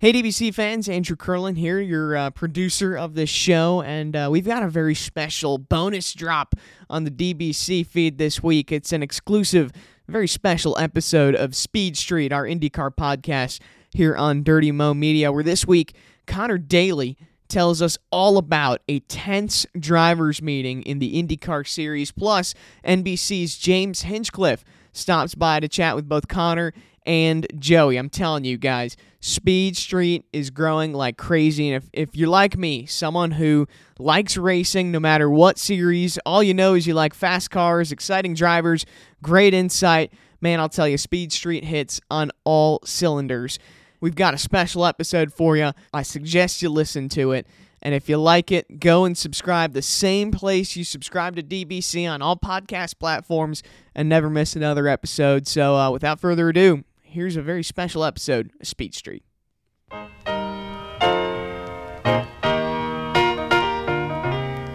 Hey, DBC fans, Andrew Curlin here, your uh, producer of this show, and uh, we've got a very special bonus drop on the DBC feed this week. It's an exclusive, very special episode of Speed Street, our IndyCar podcast here on Dirty Mo Media, where this week Conor Daly tells us all about a tense drivers meeting in the IndyCar series, plus NBC's James Hinchcliffe stops by to chat with both Conor and Joey. I'm telling you guys, Speed Street is growing like crazy. And if, if you're like me, someone who likes racing no matter what series, all you know is you like fast cars, exciting drivers, great insight, man, I'll tell you, Speed Street hits on all cylinders. We've got a special episode for you. I suggest you listen to it. And if you like it, go and subscribe the same place you subscribe to DBC on all podcast platforms and never miss another episode. So, uh, without further ado, here's a very special episode of Speed Street.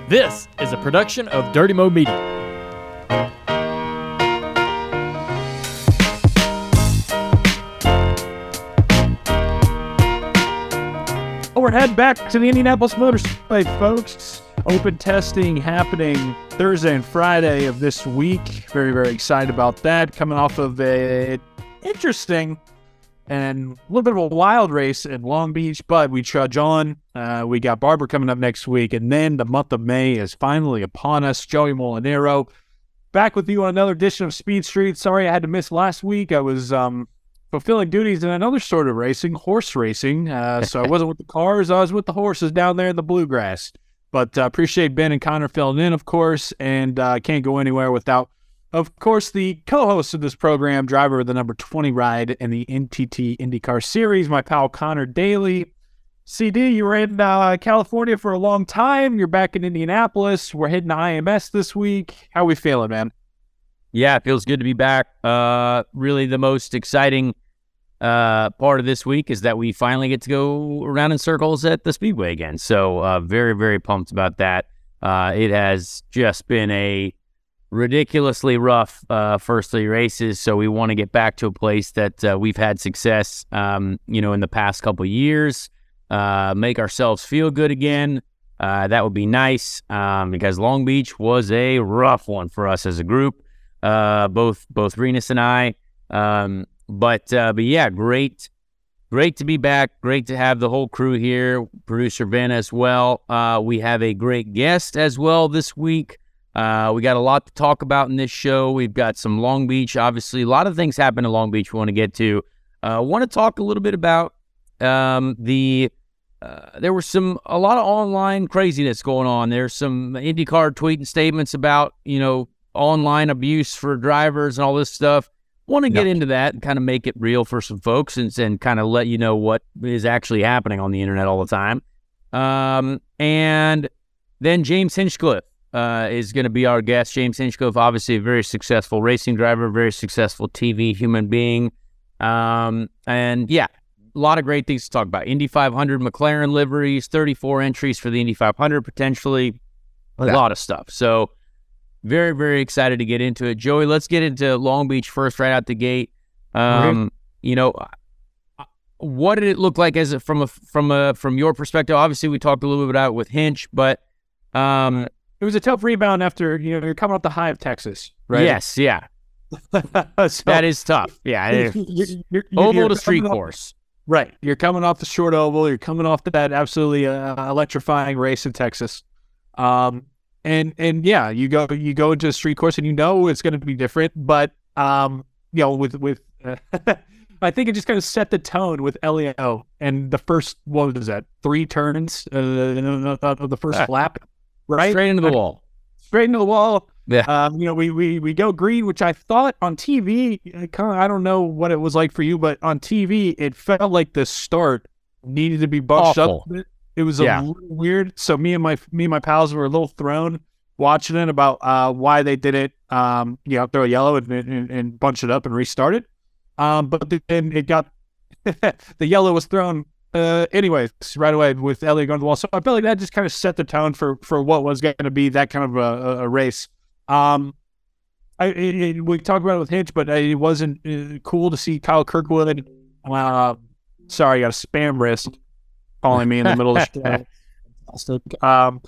This is a production of Dirty Mo Media. Oh, we're heading back to the Indianapolis Motor Speedway, folks. Open testing happening Thursday and Friday of this week. Very, very excited about that. Coming off of a interesting and a little bit of a wild race in Long Beach, but we trudge on. Uh, we got Barber coming up next week, and then the month of May is finally upon us. Joey Mulinaro back with you on another edition of Speed Street. Sorry I had to miss last week. I was um, fulfilling duties in another sort of racing, horse racing. Uh, so I wasn't with the cars, I was with the horses down there in the bluegrass. But uh, appreciate Ben and Conor filling in, of course, and uh, can't go anywhere without of course, the co host of this program, driver of the number 20 ride in the NTT IndyCar Series, my pal Conor Daly. CD, you were in uh, California for a long time. You're back in Indianapolis. We're hitting IMS this week. How we feeling, man? Yeah, it feels good to be back. Uh, really, the most exciting uh, part of this week is that we finally get to go around in circles at the Speedway again. So, uh, very, very pumped about that. Uh, it has just been a ridiculously rough uh, first three races. So we want to get back to a place that uh, we've had success, um, you know, in the past couple years. Uh, make ourselves feel good again. Uh, that would be nice um, because Long Beach was a rough one for us as a group, uh, both both Rinus and I. Um, but uh, but yeah, great, great to be back. Great to have the whole crew here. Producer Ben as well. we have a great guest as well this week. Uh, we got a lot to talk about in this show. We've got some Long Beach, obviously, a lot of things happen in Long Beach we want to get to. I uh, want to talk a little bit about um, the. Uh, there was some a lot of online craziness going on. There's some IndyCar tweeting statements about you know online abuse for drivers and all this stuff. Want to get yep. into that and kind of make it real for some folks and, and kind of let you know what is actually happening on the internet all the time. Um, and then James Hinchcliffe uh, is going to be our guest. James Hinchcliffe, obviously a very successful racing driver, very successful TV human being. Um, and yeah, a lot of great things to talk about. Indy 500 McLaren liveries, 34 entries for the Indy 500 potentially, a yeah. lot of stuff. So very, very excited to get into it. Joey, let's get into Long Beach first, right out the gate. Um, You know, what did it look like as a, from a from a from your perspective? Obviously, we talked a little bit about it with Hinch, but um, it was a tough rebound after you know you're coming off the high of Texas, right? Yes, yeah. so, that is tough. Yeah, you're, you're, oval to street course. right. You're coming off the short oval. You're coming off that absolutely uh, electrifying race in Texas. Um, and and yeah, you go you go into a street course and you know it's going to be different, but um, you know with with. Uh, I think it just kind of set the tone with Elio and the first what was that three turns uh, of the first lap right? Straight into the wall. Straight into the wall. Yeah. Um, you know, we, we we go green, which I thought on TV, I don't know what it was like for you, but on TV, it felt like the start needed to be bunched Awful. up. It was a yeah. little weird. So me and my me and my pals were a little thrown watching it about uh, why they did it. Um, you know, throw a yellow and, and, and bunch it up and restart it. Um, but then it got the yellow was thrown uh, anyways, right away with Elliott going to the wall. So I felt like that just kind of set the tone for for what was going to be that kind of a, a race. Um, I it, it, we talked about it with Hinch, but it wasn't uh, cool to see Kyle Kirkwood uh, Sorry, I got a spam risk calling me in the middle of the show. Um,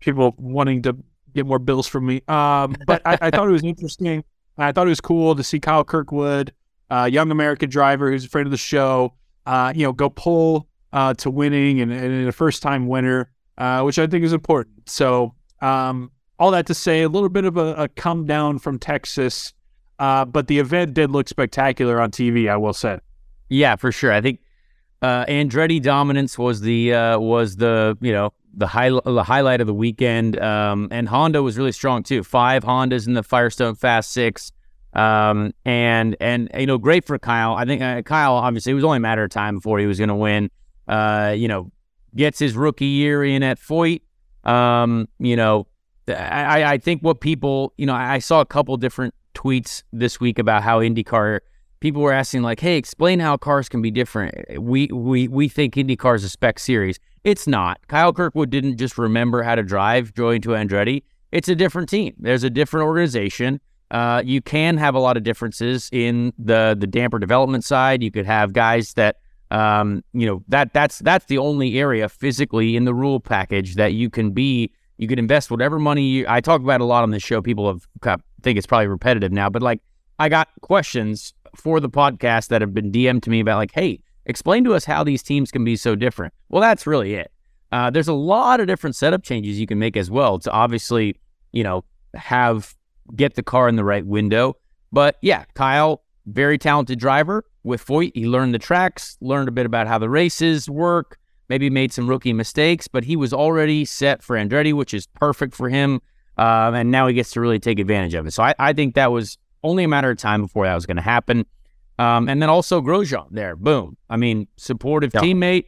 people wanting to get more bills from me. Um, but I, I thought it was interesting. I thought it was cool to see Kyle Kirkwood, uh, young American driver who's a friend of the show, uh, you know, go pull uh, to winning and, and a first time winner, uh, which I think is important. So, um, all that to say, a little bit of a, a come down from Texas, uh, but the event did look spectacular on TV, I will say. Yeah, for sure. I think uh, Andretti dominance was the uh, was the you know the high the highlight of the weekend, um, and Honda was really strong too. Five Hondas in the Firestone Fast Six, um, and and you know great for Kyle. I think uh, Kyle obviously it was only a matter of time before he was going to win. Uh, you know, gets his rookie year in at Foyt. Um, you know, I I think what people you know I saw a couple different tweets this week about how IndyCar people were asking like, "Hey, explain how cars can be different." We we we think IndyCar is a spec series. It's not. Kyle Kirkwood didn't just remember how to drive Joey to Andretti. It's a different team. There's a different organization. Uh, you can have a lot of differences in the the damper development side. You could have guys that um, you know that that's that's the only area physically in the rule package that you can be. You could invest whatever money you. I talk about a lot on this show. People have I think it's probably repetitive now, but like I got questions for the podcast that have been DM'd to me about like, hey, explain to us how these teams can be so different. Well, that's really it. Uh, there's a lot of different setup changes you can make as well to obviously, you know, have get the car in the right window. But yeah, Kyle, very talented driver with Foyt. He learned the tracks, learned a bit about how the races work, maybe made some rookie mistakes, but he was already set for Andretti, which is perfect for him. Um, and now he gets to really take advantage of it. So I, I think that was only a matter of time before that was going to happen. Um, and then also Grosjean there, boom. I mean, supportive yeah. teammate,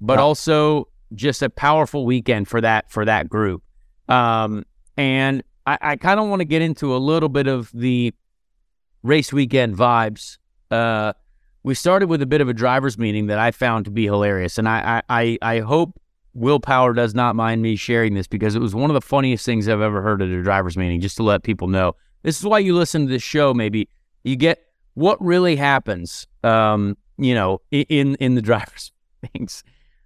but yeah. also just a powerful weekend for that for that group. Um, and I, I kind of want to get into a little bit of the race weekend vibes. Uh, we started with a bit of a drivers meeting that I found to be hilarious, and I I, I hope Will Power does not mind me sharing this because it was one of the funniest things I've ever heard at a drivers meeting. Just to let people know, this is why you listen to this show. Maybe you get what really happens, um, you know, in in the drivers' meetings.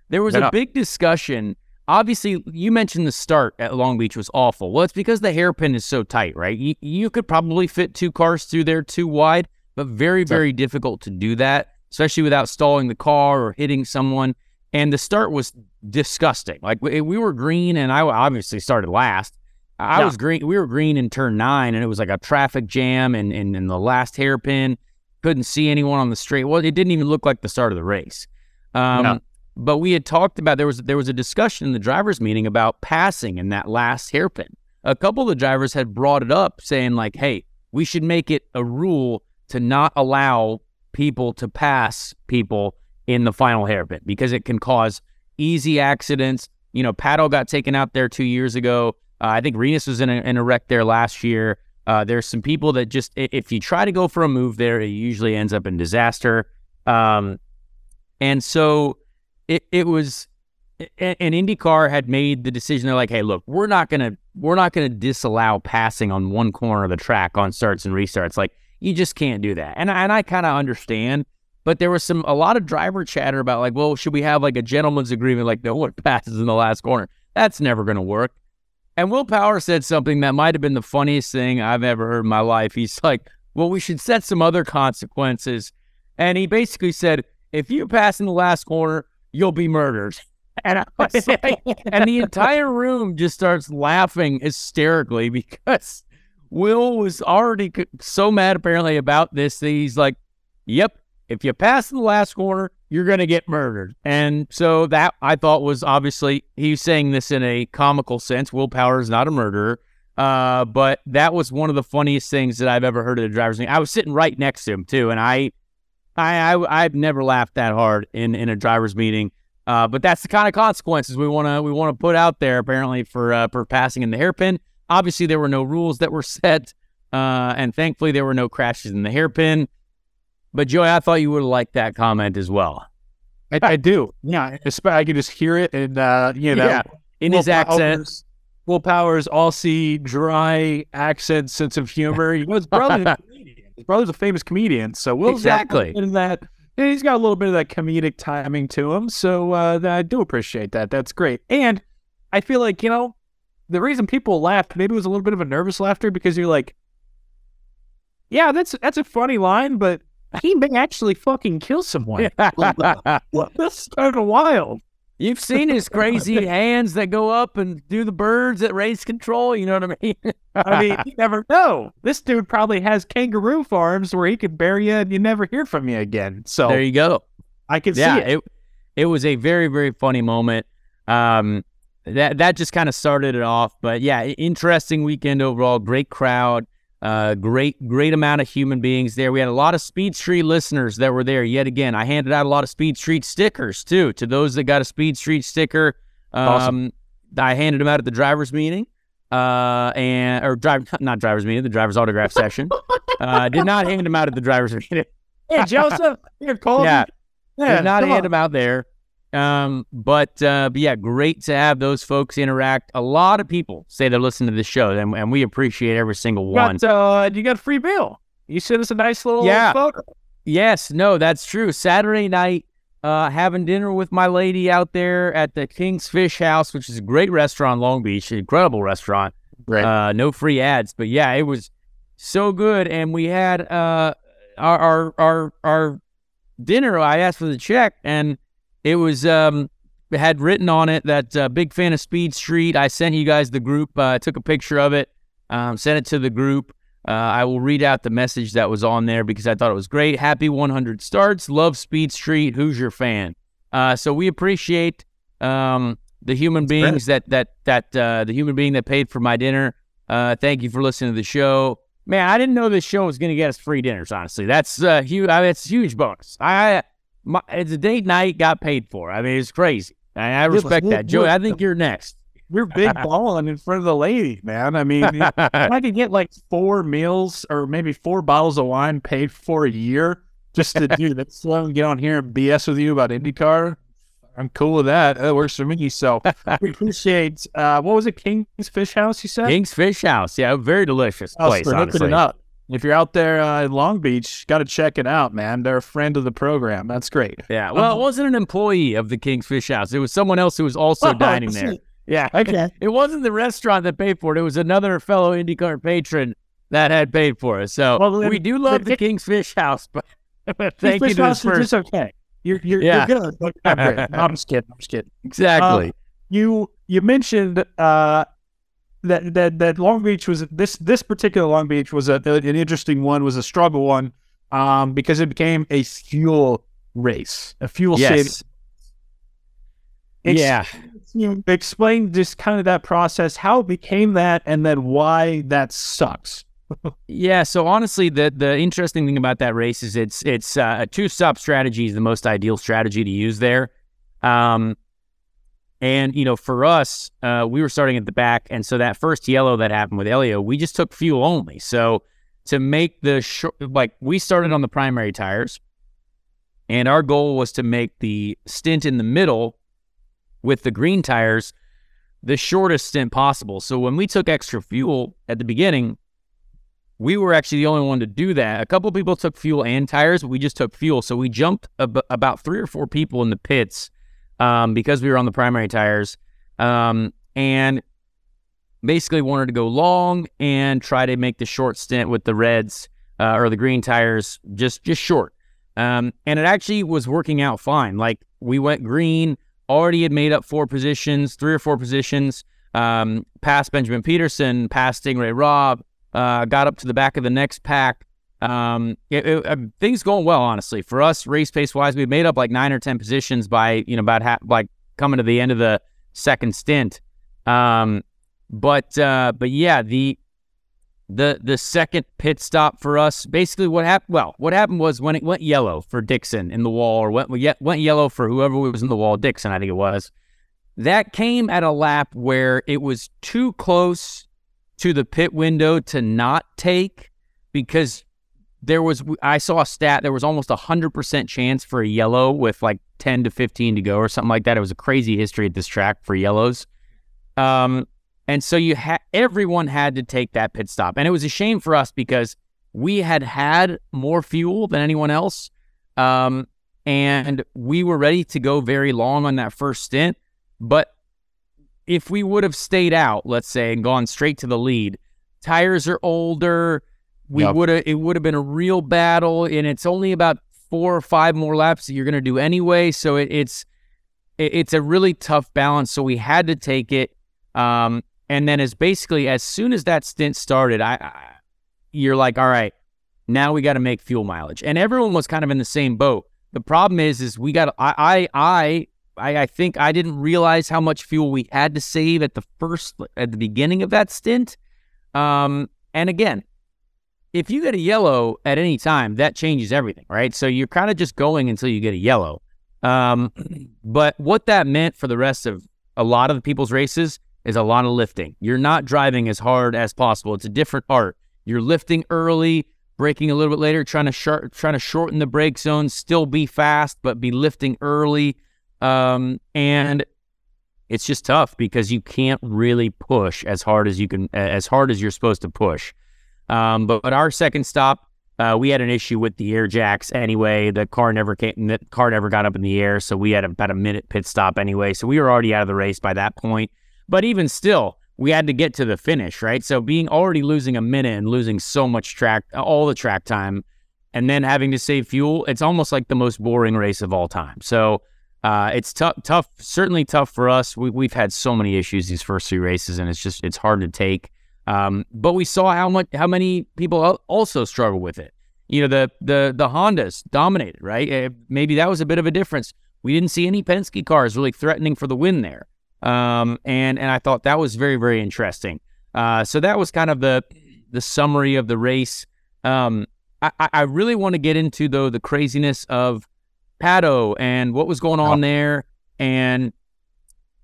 There was a big discussion. Obviously, you mentioned the start at Long Beach was awful. Well, it's because the hairpin is so tight, right? You, you could probably fit two cars through there too wide, but very, very difficult to do that, especially without stalling the car or hitting someone. And the start was disgusting. Like we, we were green, and I obviously started last. I yeah. was green. We were green in turn nine, and it was like a traffic jam, and in and, and the last hairpin couldn't see anyone on the straight. Well, it didn't even look like the start of the race. Um, yeah. But we had talked about there was there was a discussion in the drivers' meeting about passing in that last hairpin. A couple of the drivers had brought it up, saying like, "Hey, we should make it a rule to not allow people to pass people in the final hairpin because it can cause easy accidents." You know, Pato got taken out there two years ago. Uh, I think Rinus was in a, in a wreck there last year. Uh, there's some people that just, if you try to go for a move there, it usually ends up in disaster. Um, and so it, it was, and IndyCar had made the decision. They're like, hey, look, we're not gonna, we're not gonna disallow passing on one corner of the track on starts and restarts. Like, you just can't do that. And and I kind of understand, but there was some a lot of driver chatter about like, well, should we have like a gentleman's agreement? Like, no one passes in the last corner. That's never gonna work. And Will Power said something that might have been the funniest thing I've ever heard in my life. He's like, well, we should set some other consequences. And he basically said, if you pass in the last corner, you'll be murdered. And, like, and the entire room just starts laughing hysterically because Will was already so mad apparently about this that he's like, yep, if you pass the last corner, you're going to get murdered. And so that I thought was obviously, he's saying this in a comical sense. Will Power is not a murderer. Uh, but that was one of the funniest things that I've ever heard at a driver's meeting. I was sitting right next to him too, and I, I, I have never laughed that hard in in a driver's meeting. Uh, but that's the kind of consequences we want to we want to put out there apparently for uh, for passing in the hairpin. Obviously, there were no rules that were set, uh, and thankfully there were no crashes in the hairpin. But Joey, I thought you would have liked that comment as well. I, I do. Yeah, I can just hear it, and uh, you know, yeah. in his accent. Will Powers, Aussie, dry accent, sense of humor. You know, his brother's a comedian. His brother's a famous comedian, so Will exactly in that And he's got a little bit of that comedic timing to him. So uh, I do appreciate that. That's great. And I feel like, you know, the reason people laughed maybe it was a little bit of a nervous laughter because you're like, yeah, that's that's a funny line, but he may actually fucking kill someone. That's kind of wild. You've seen his crazy hands that go up and do the birds at race control. You know what I mean? I mean, you never know. This dude probably has kangaroo farms where he could bury you and you never hear from you again. So there you go. I can yeah, see it. it. It was a very very funny moment. Um, that that just kind of started it off. But yeah, interesting weekend overall. Great crowd. Uh, great, great amount of human beings there. We had a lot of Speed Street listeners that were there. Yet again, I handed out a lot of Speed Street stickers too to those that got a Speed Street sticker. Um, Awesome. I handed them out at the drivers' meeting, uh, and or drive not drivers' meeting, the drivers' autograph session. Uh, did not hand them out at the drivers' meeting. Hey, Joseph, here, call Yeah, me. Yeah, did not come hand on. them out there. Um, but uh, but yeah, great to have those folks interact. A lot of people say they're listening to the show, and, and we appreciate every single one. got, uh, you got a free meal. You sent us a nice little Yeah. photo. Yes, no, that's true. Saturday night, uh, having dinner with my lady out there at the King's Fish House, which is a great restaurant Long Beach, incredible restaurant. Right. Uh, no free ads, but yeah, it was so good. And we had uh, our, our our our dinner. I asked for the check, and it was um it had written on it that uh, big fan of Speed Street. I sent you guys the group. Uh, I took a picture of it, um, sent it to the group. Uh, I will read out the message that was on there because I thought it was great. Happy 100 starts. Love Speed Street. Who's your fan? Uh, so we appreciate um, the human beings that that that uh, the human being that paid for my dinner. Uh, thank you for listening to the show. Man, I didn't know this show was going to get us free dinners. Honestly, that's uh, huge. I mean, it's a huge bonus. I, my, it's a date night, got paid for. I mean, it's crazy. I, I respect we're- that, Joey. I think you're next. We're big balling in front of the lady, man. I mean, if I could get like four meals or maybe four bottles of wine paid for a year just to do that slow and get on here and BS with you about IndyCar. I'm cool with that. That works for me. So we appreciate uh what was it, King's Fish House, you said? King's Fish House. Yeah, very delicious place. hooking honestly. it up. If you're out there uh, in Long Beach, got to check it out, man. They're a friend of the program. That's great. Yeah. Well, it wasn't an employee of the King's Fish House. It was someone else who was also dining there. Yeah. Okay. It wasn't the restaurant that paid for it. It was another fellow IndyCar patron that had paid for it. So Well, then- we do love the then- King's Fish House, but thank you Fish to House this is person. just okay. You're you're, Yeah. you're good. Okay, great. I'm just kidding. I'm just kidding. Exactly. you you mentioned uh that that that Long Beach was this this particular Long Beach was a, an interesting one was a struggle one um because it became a fuel race a fuel yes. Yeah. you explain just kind of that process how it became that and then why that sucks Yeah, so honestly, the the interesting thing about that race is it's it's uh, a two stop strategy is the most ideal strategy to use there. Um, and you know, for us, uh, we were starting at the back, and so that first yellow that happened with Elio, we just took fuel only. So to make the short, like we started on the primary tires, and our goal was to make the stint in the middle with the green tires the shortest stint possible. So when we took extra fuel at the beginning, we were actually the only one to do that. A couple people took fuel and tires, but we just took fuel. So we jumped ab- about three or four people in the pits um, because we were on the primary tires, um, and basically wanted to go long and try to make the short stint with the reds uh, or the green tires just just short. Um, and it actually was working out fine. Like we went green, already had made up four positions, three or four positions, um, past Benjamin Pedersen, past Sting Ray Robb, uh, got up to the back of the next pack. Um, it, it, uh, things going well, honestly. For us, race pace wise, We've made up like nine or ten positions by you know about half, like coming to the end of the second stint. Um, but uh, but yeah, the the the second pit stop for us, basically what happened. Well, what happened was when it went yellow for Dixon in the wall, or went went yellow for whoever was in the wall, Dixon, I think it was. That came at a lap where it was too close to the pit window to not take because there was I saw a stat there was almost a hundred percent chance for a yellow with like ten to fifteen to go or something like that. It was a crazy history at this track for yellows. Um, and so you had everyone had to take that pit stop, and it was a shame for us because we had had more fuel than anyone else. Um, and we were ready to go very long on that first stint. But if we would have stayed out, let's say, and gone straight to the lead, tires are older. We Yep. would have it would have been a real battle, and it's only about four or five more laps that you're going to do anyway. So it, it's it, it's a really tough balance. So we had to take it. Um, and then as basically as soon as that stint started, I, I you're like, all right, now we got to make fuel mileage, and everyone was kind of in the same boat. The problem is, is we got I I I I think I didn't realize how much fuel we had to save at the first at the beginning of that stint. Um, and again, if you get a yellow at any time, that changes everything, right? So you're kind of just going until you get a yellow. Um, but what that meant for the rest of a lot of people's races is a lot of lifting. You're not driving as hard as possible. It's a different art. You're lifting early, braking a little bit later, trying to short, trying to shorten the brake zone, still be fast, but be lifting early. Um, and it's just tough because you can't really push as hard as you can, as hard as you're supposed to push. Um, but, but our second stop, uh, we had an issue with the air jacks anyway. The car never came, the car never got up in the air, so we had about a minute pit stop anyway. So we were already out of the race by that point. But even still, we had to get to the finish, right? So being already losing a minute and losing so much track, all the track time, and then having to save fuel, it's almost like the most boring race of all time. So uh, it's tough, tough, certainly tough for us. We, we've had so many issues these first three races, and it's just it's hard to take. Um, but we saw how much how many people also struggle with it. You know, the the the Hondas dominated, right? Eh, maybe that was a bit of a difference. We didn't see any Penske cars really threatening for the win there, um, and and I thought that was very very interesting. Uh, so that was kind of the the summary of the race. Um, I, I- I really want to get into though the craziness of Pato and what was going on there, and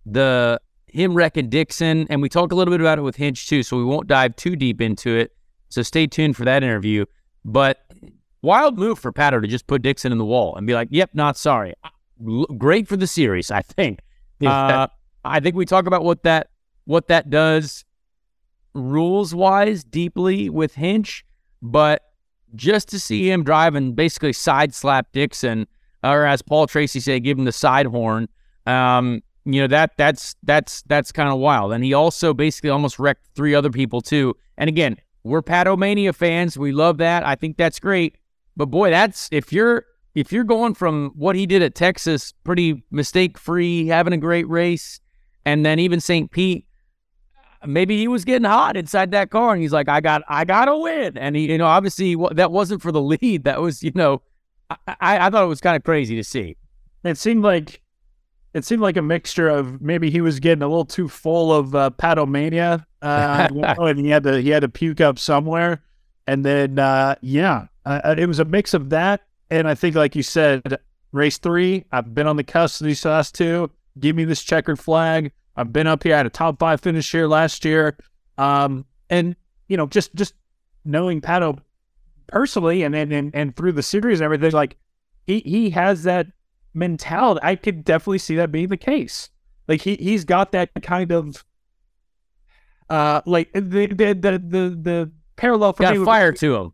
the him wrecking Dixon, and we talk a little bit about it with Hinch too, so we won't dive too deep into it. So stay tuned for that interview. But wild move for Pato to just put Dixon in the wall and be like, "Yep, not sorry." Great for the series, I think. Uh, I think we talk about what that what that does rules wise deeply with Hinch, but just to see him drive and basically side slap Dixon, or as Paul Tracy said, give him the side horn. Um, you know that that's that's that's kind of wild. And he also basically almost wrecked three other people too. And again, we're Patomania fans. We love that. I think that's great. But boy, that's if you're if you're going from what he did at Texas, pretty mistake free, having a great race, and then even St. Pete, maybe he was getting hot inside that car, and he's like, "I got, I got to win." And he, you know, obviously that wasn't for the lead. That was, you know, I, I, I thought it was kind of crazy to see. It seemed like it seemed like a mixture of maybe he was getting a little too full of uh, patomania, uh, and he had to he had to puke up somewhere, and then uh, yeah, uh, it was a mix of that, and I think like you said, race three, I've been on the cusp of these last two. Give me this checkered flag. I've been up here. I had a top five finish here last year, um, and you know just just knowing Pato personally and and and, and through the series and everything, like he he has that mentality. I could definitely see that being the case. Like he he's got that kind of uh like the the the the, the parallel for Got me fire be, to him.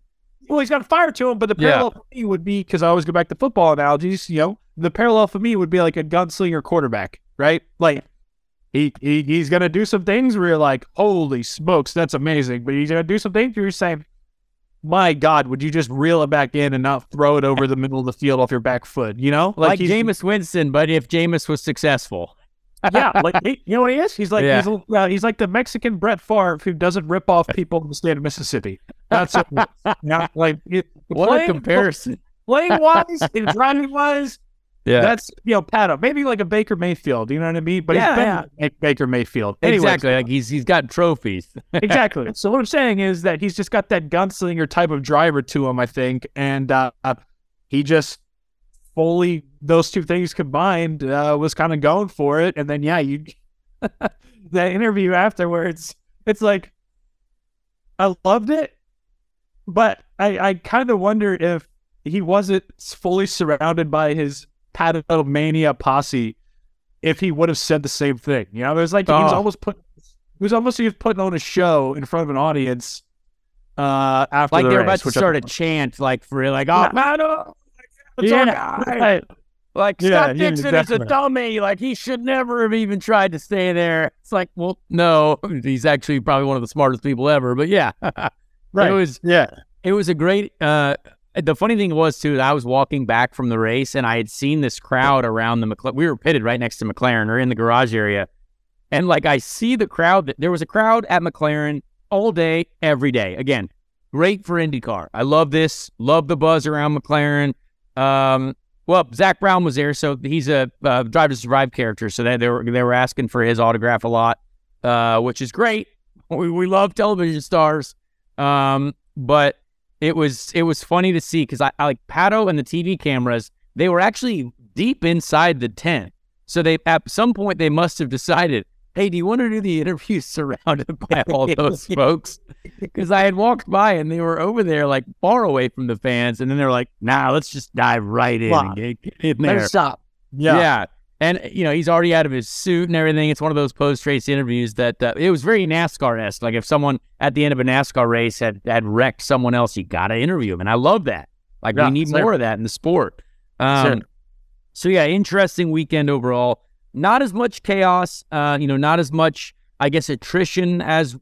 well he's got fire to him, but the Yeah. parallel for me would be because I always go back to football analogies. You know, the parallel for me would be like a gunslinger quarterback, right? Like. He, he he's gonna do some things where you're like, holy smokes, that's amazing. But he's gonna do some things where you're saying, my God, would you just reel it back in and not throw it over the middle of the field off your back foot? You know, Like, he's- Jameis Winston, but if Jameis was successful. yeah, like he, you know what he is? He's like Yeah. he's, uh, he's like the Mexican Brett Favre who doesn't rip off people in the state of Mississippi. That's it. yeah, like it, What a comparison. Playing wise and driving wise, Yeah. that's you know Pato. Maybe like a Baker Mayfield. You know what I mean? But Yeah, he's been yeah. like Baker Mayfield. Anyways, exactly. Like he's he's got trophies. exactly. So what I'm saying is that he's just got that gunslinger type of driver to him, I think, and uh, uh, he just fully those two things combined uh, was kind of going for it. And then yeah, you that interview afterwards, it's like I loved it, but I I kind of wonder if he wasn't fully surrounded by his Patomania posse, if he would have said the same thing. You know, there's like he was Oh. almost put he was almost he was putting on a show in front of an audience uh after like the they're about to start a chant, like for real, like oh Yeah. What's our yeah, guy?" right. Like Yeah, Scott yeah, Dixon is a dummy. Like he should never have even tried to stay there. It's like, well, no, he's actually probably one of the smartest people ever. But yeah, Right. it was Yeah. it was a great. Uh, the funny thing was too I was walking back from the race and I had seen this crowd around the McLaren. We were pitted right next to McLaren or in the garage area, and like I see the crowd. That there was a crowd at McLaren all day, every day. Again, great for IndyCar. I love this. Love the buzz around McLaren. Um, well, Zak Brown was there, so he's a uh, Drive to Survive character. So they, they were they were asking for his autograph a lot, uh, which is great. We, we love television stars, um, but it was it was funny to see because I, I like Pato and the TV cameras. They were actually deep inside the tent, so they at some point they must have decided, hey, do you want to do the interview surrounded by all those folks? Because I had walked by and they were over there like far away from the fans, and then they're like, nah, let's just dive right in Wow. and get, get in there. stop. Yeah. Yeah. And, you know, he's already out of his suit and everything. It's one of those post race interviews that uh, it was very NASCAR esque. Like if someone at the end of a NASCAR race had, had wrecked someone else, you got to interview him. And I love that. Like Yeah, we need more of that in the sport. Um, Sure. So, yeah, interesting weekend overall. Not as much chaos, uh, you know, not as much, I guess, attrition as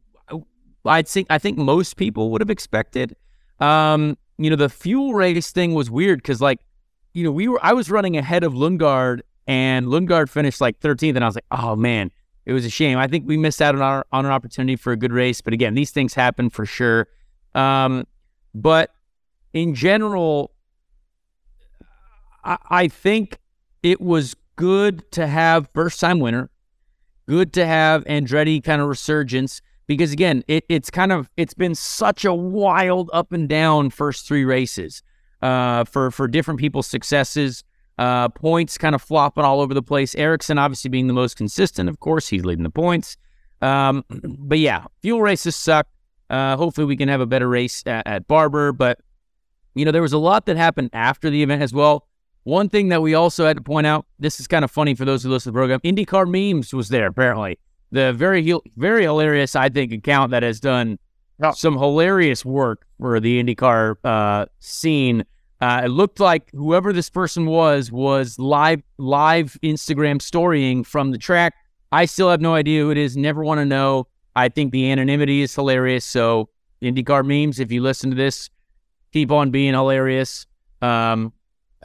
I'd think, I think most people would have expected. Um, you know, the fuel race thing was weird because, like, you know, we were I was running ahead of Lundgaard and Lundgaard finished like 13th, and I was like, oh man, it was a shame. I think we missed out on our on an opportunity for a good race, but again, these things happen for sure. Um, but in general, I, I think it was good to have first time winner, good to have Andretti kind of resurgence because again, it, it's kind of it's been such a wild up and down first three races uh, for for different people's successes. Uh, points kind of flopping all over the place. Ericsson obviously being the most consistent. Of course, he's leading the points. Um, but yeah, fuel races suck. Uh, hopefully, we can have a better race at, at Barber. But you know, there was a lot that happened after the event as well. One thing that we also had to point out. This is kind of funny for those who listen to the program. IndyCar memes was there apparently. The very very hilarious, I think, account that has done some hilarious work for the IndyCar uh, scene. Uh, it looked like whoever this person was was live live Instagram storying from the track. I still have no idea who it is. Never want to know. I think the anonymity is hilarious. So IndyCar memes, if you listen to this, keep on being hilarious. Um,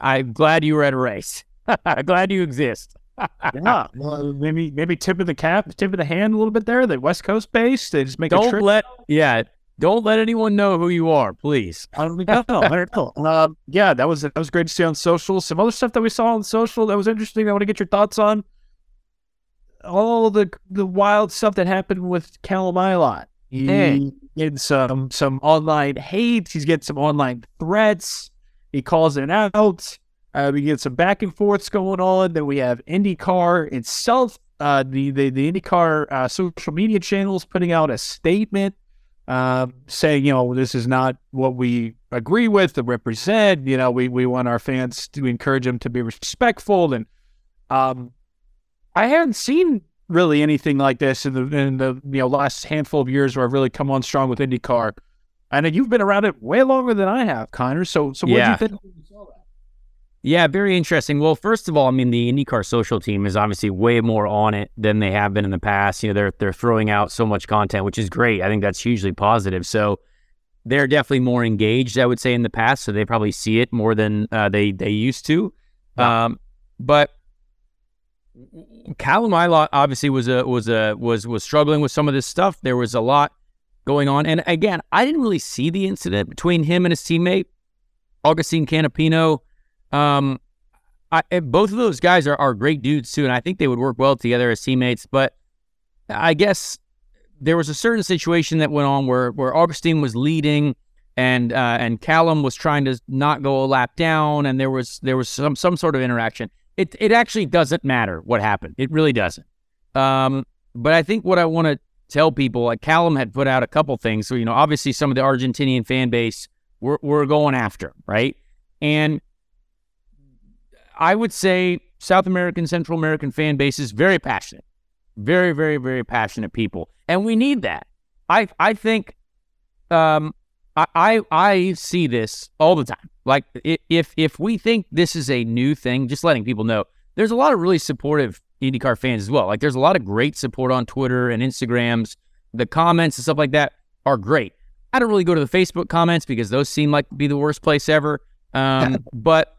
I'm glad you were at a race. glad you exist. yeah. Well, maybe maybe tip of the cap, tip of the hand a little bit there. The West Coast base. They just make a Don't trip. let yeah. Don't let anyone know who you are, please. How did we go? Um, yeah, that was that was great to see on social. Some other stuff that we saw on social that was interesting. I want to get your thoughts on all the the wild stuff that happened with Callum Ilott. He Hey. some some online hate. He's getting some online threats. He calls it out. Uh, we get some back and forths going on. Then we have IndyCar itself. Uh, the the the IndyCar uh, social media channels putting out a statement um, saying, you know, this is not what we agree with or represent. You know, we, we want our fans to encourage them to be respectful. And um, I haven't seen really anything like this in the in the you know last handful of years where I've really come on strong with IndyCar. I know you've been around it way longer than I have, Conor. So so what Yeah. do you think? when you saw that? Yeah, very interesting. Well, first of all, I mean the IndyCar social team is obviously way more on it than they have been in the past. You know, they're they're throwing out so much content, which is great. I think that's hugely positive. So they're definitely more engaged, I would say, in the past. So they probably see it more than uh, they they used to. Um, but Callum Ilott obviously was a was a was was struggling with some of this stuff. There was a lot going on, and again, I didn't really see the incident between him and his teammate Augustine Canapino. Um, I, eh, both of those guys are, are great dudes too, and I think they would work well together as teammates. But I guess there was a certain situation that went on where where Augustine was leading, and uh, and Callum was trying to not go a lap down, and there was there was some some sort of interaction. It it actually doesn't matter what happened. It really doesn't. Um, but I think what I want to tell people, like Callum had put out a couple things. So you know, obviously some of the Argentinian fan base were were going after, right? And I would say South American, Central American fan base is very passionate, very, very, very passionate people, and we need that. I I think um, I, I I see this all the time. Like if if we think this is a new thing, just letting people know, there's a lot of really supportive IndyCar fans as well. Like there's a lot of great support on Twitter and Instagrams. The comments and stuff like that are great. I don't really go to the Facebook comments because those seem like to be the worst place ever. Um, but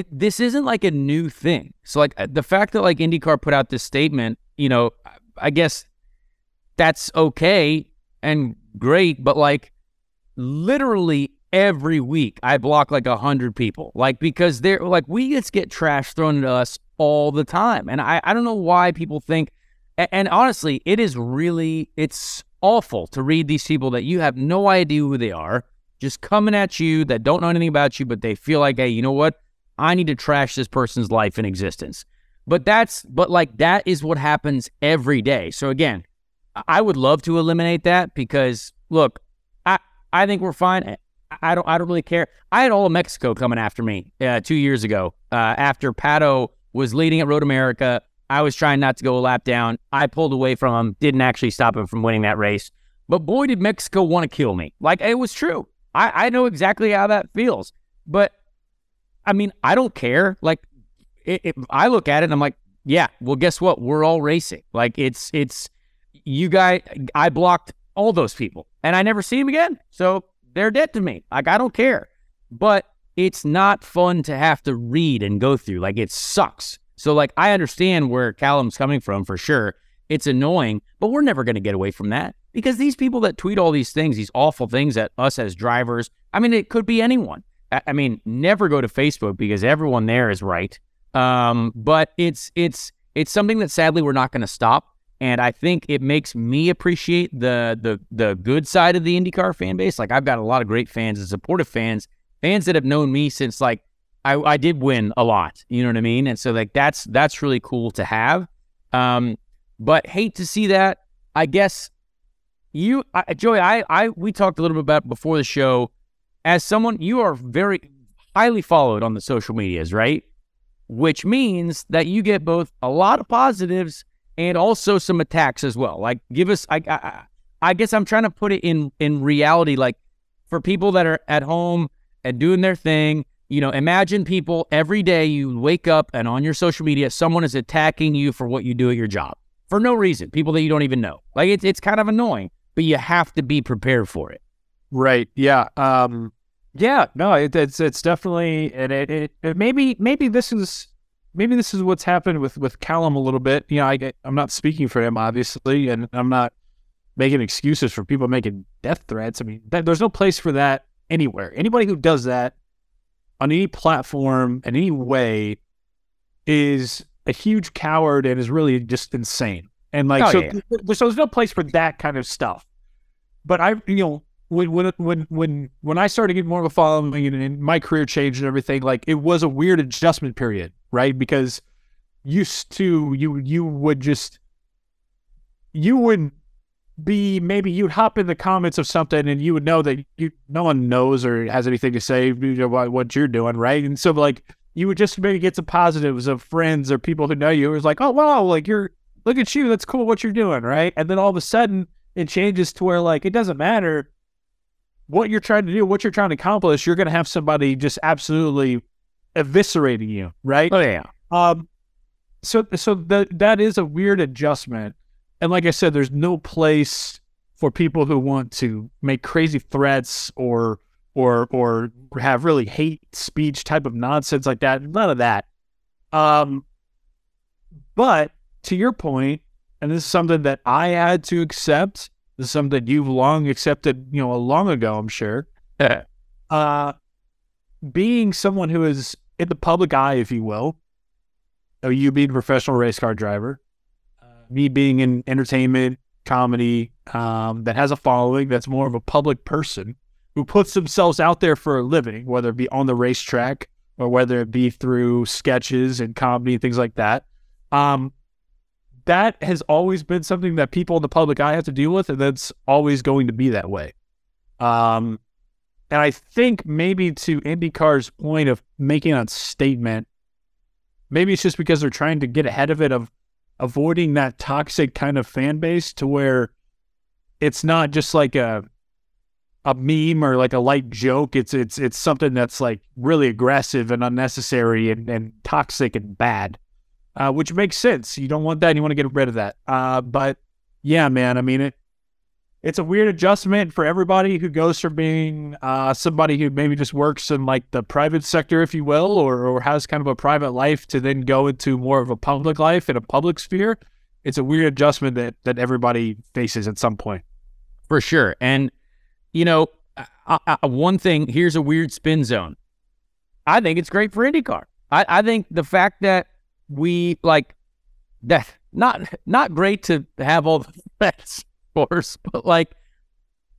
it, this isn't like a new thing. So like uh, the fact that like IndyCar put out this statement, you know, I guess that's okay and great, but like literally every week I block like a hundred people, like because they're like we just get trash thrown at us all the time, and I I don't know why people think, and, and honestly, it is really it's awful to read these people that you have no idea who they are, just coming at you that don't know anything about you, but they feel like, hey, you know what? I need to trash this person's life and existence. But that's, but like that is what happens every day. So again, I would love to eliminate that because look, I, I think we're fine. I don't, I don't really care. I had all of Mexico coming after me uh, two years ago uh, after Pato was leading at Road America. I was trying not to go a lap down. I pulled away from him, didn't actually stop him from winning that race. But boy, did Mexico want to kill me. Like it was true. I, I know exactly how that feels. But I mean, I don't care. Like it, it, I look at it and I'm like, yeah, well, guess what? We're all racing. Like it's, it's, you guys, I blocked all those people and I never see them again. So they're dead to me. Like I don't care. But it's not fun to have to read and go through. Like it sucks. So like I understand where Callum's coming from for sure. It's annoying, but we're never going to get away from that because these people that tweet all these things, these awful things at us as drivers, I mean, it could be anyone. I mean, never go to Facebook because everyone there is right. Um, but it's it's it's something that sadly we're not going to stop. And I think it makes me appreciate the the the good side of the IndyCar fan base. Like I've got a lot of great fans and supportive fans, fans that have known me since like I, I did win a lot. You know what I mean? And so like that's that's really cool to have. Um, but hate to see that. I guess you, I, Joey, I, I, we talked a little bit about before the show. As someone, you are very highly followed on the social medias, right? Which means that you get both a lot of positives and also some attacks as well. Like, give us, I, I, I guess I'm trying to put it in in reality. Like, for people that are at home and doing their thing, you know, imagine people every day you wake up and on your social media, someone is attacking you for what you do at your job for no reason. People that you don't even know. Like it's it's kind of annoying, but you have to be prepared for it. Right. Yeah. Um. Yeah. No. It, it's it's definitely and it, it, it maybe maybe this is maybe this is what's happened with with Callum a little bit. You know, I I'm not speaking for him obviously, and I'm not making excuses for people making death threats. I mean, that, there's no place for that anywhere. Anybody who does that on any platform in any way is a huge coward and is really just insane. And like, oh, so, yeah. so there's no place for that kind of stuff. But I, you know, when when when when when I started getting more of a following and, and my career changed and everything, like it was a weird adjustment period, right? Because used to you you would just you would be maybe you'd hop in the comments of something and you would know that you no one knows or has anything to say about what you're doing, right? And so like you would just maybe get some positives of friends or people who know you. It was like, oh wow, like you're look at you, that's cool what you're doing, right? And then all of a sudden it changes to where like it doesn't matter what you're trying to do, what you're trying to accomplish, you're gonna have somebody just absolutely eviscerating you, right? Oh yeah. Um so so that that is a weird adjustment and like I said, there's no place for people who want to make crazy threats or or or have really hate speech type of nonsense like that. None of that. Um, but to your point, and this is something that I had to accept. This is something you've long accepted, you know, a long ago. I'm sure. uh, being someone who is in the public eye, if you will, you being a professional race car driver, uh, me being in entertainment, comedy, um, that has a following, that's more of a public person who puts themselves out there for a living, whether it be on the racetrack or whether it be through sketches and comedy and things like that. Um, that has always been something that people in the public eye have to deal with, and that's always going to be that way. Um, and I think maybe to IndyCar's point of making a statement, maybe it's just because they're trying to get ahead of it of avoiding that toxic kind of fan base to where it's not just like a a meme or like a light joke. It's it's it's something that's like really aggressive and unnecessary and, and toxic and bad, uh, which makes sense. You don't want that. You want to get rid of that. Uh, but yeah, man. I mean, it it's a weird adjustment for everybody who goes from being uh, somebody who maybe just works in like the private sector, if you will, or, or has kind of a private life to then go into more of a public life in a public sphere. It's a weird adjustment that that everybody faces at some point. For sure. And, you know, I, I, one thing here's a weird spin zone. I think it's great for IndyCar. I, I think the fact that we like that not not great to have all the threats of course, but like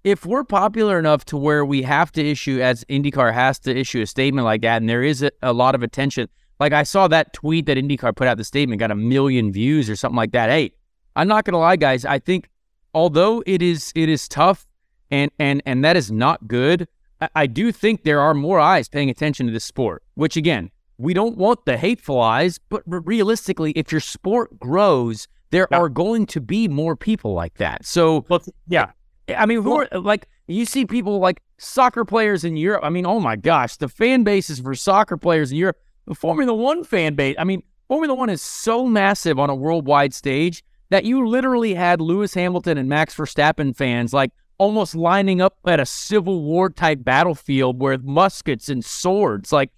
if we're popular enough to where we have to issue, as IndyCar has to issue a statement like that, and there is a, a, lot of attention. Like I saw that tweet that IndyCar put out the statement, got a million views or something like that. Hey, I'm not gonna lie, guys. I think although it is it is tough and and and that is not good, I do think there are more eyes paying attention to this sport. Which again, we don't want the hateful eyes, but realistically, if your sport grows there yeah. are going to be more people like that. So, well, yeah. I mean, who well, are like you see people like soccer players in Europe. I mean, oh my gosh, the fan bases for soccer players in Europe, the Formula One fan base. I mean, Formula One is so massive on a worldwide stage that you literally had Lewis Hamilton and Max Verstappen fans like almost lining up at a Civil War type battlefield with muskets and swords, like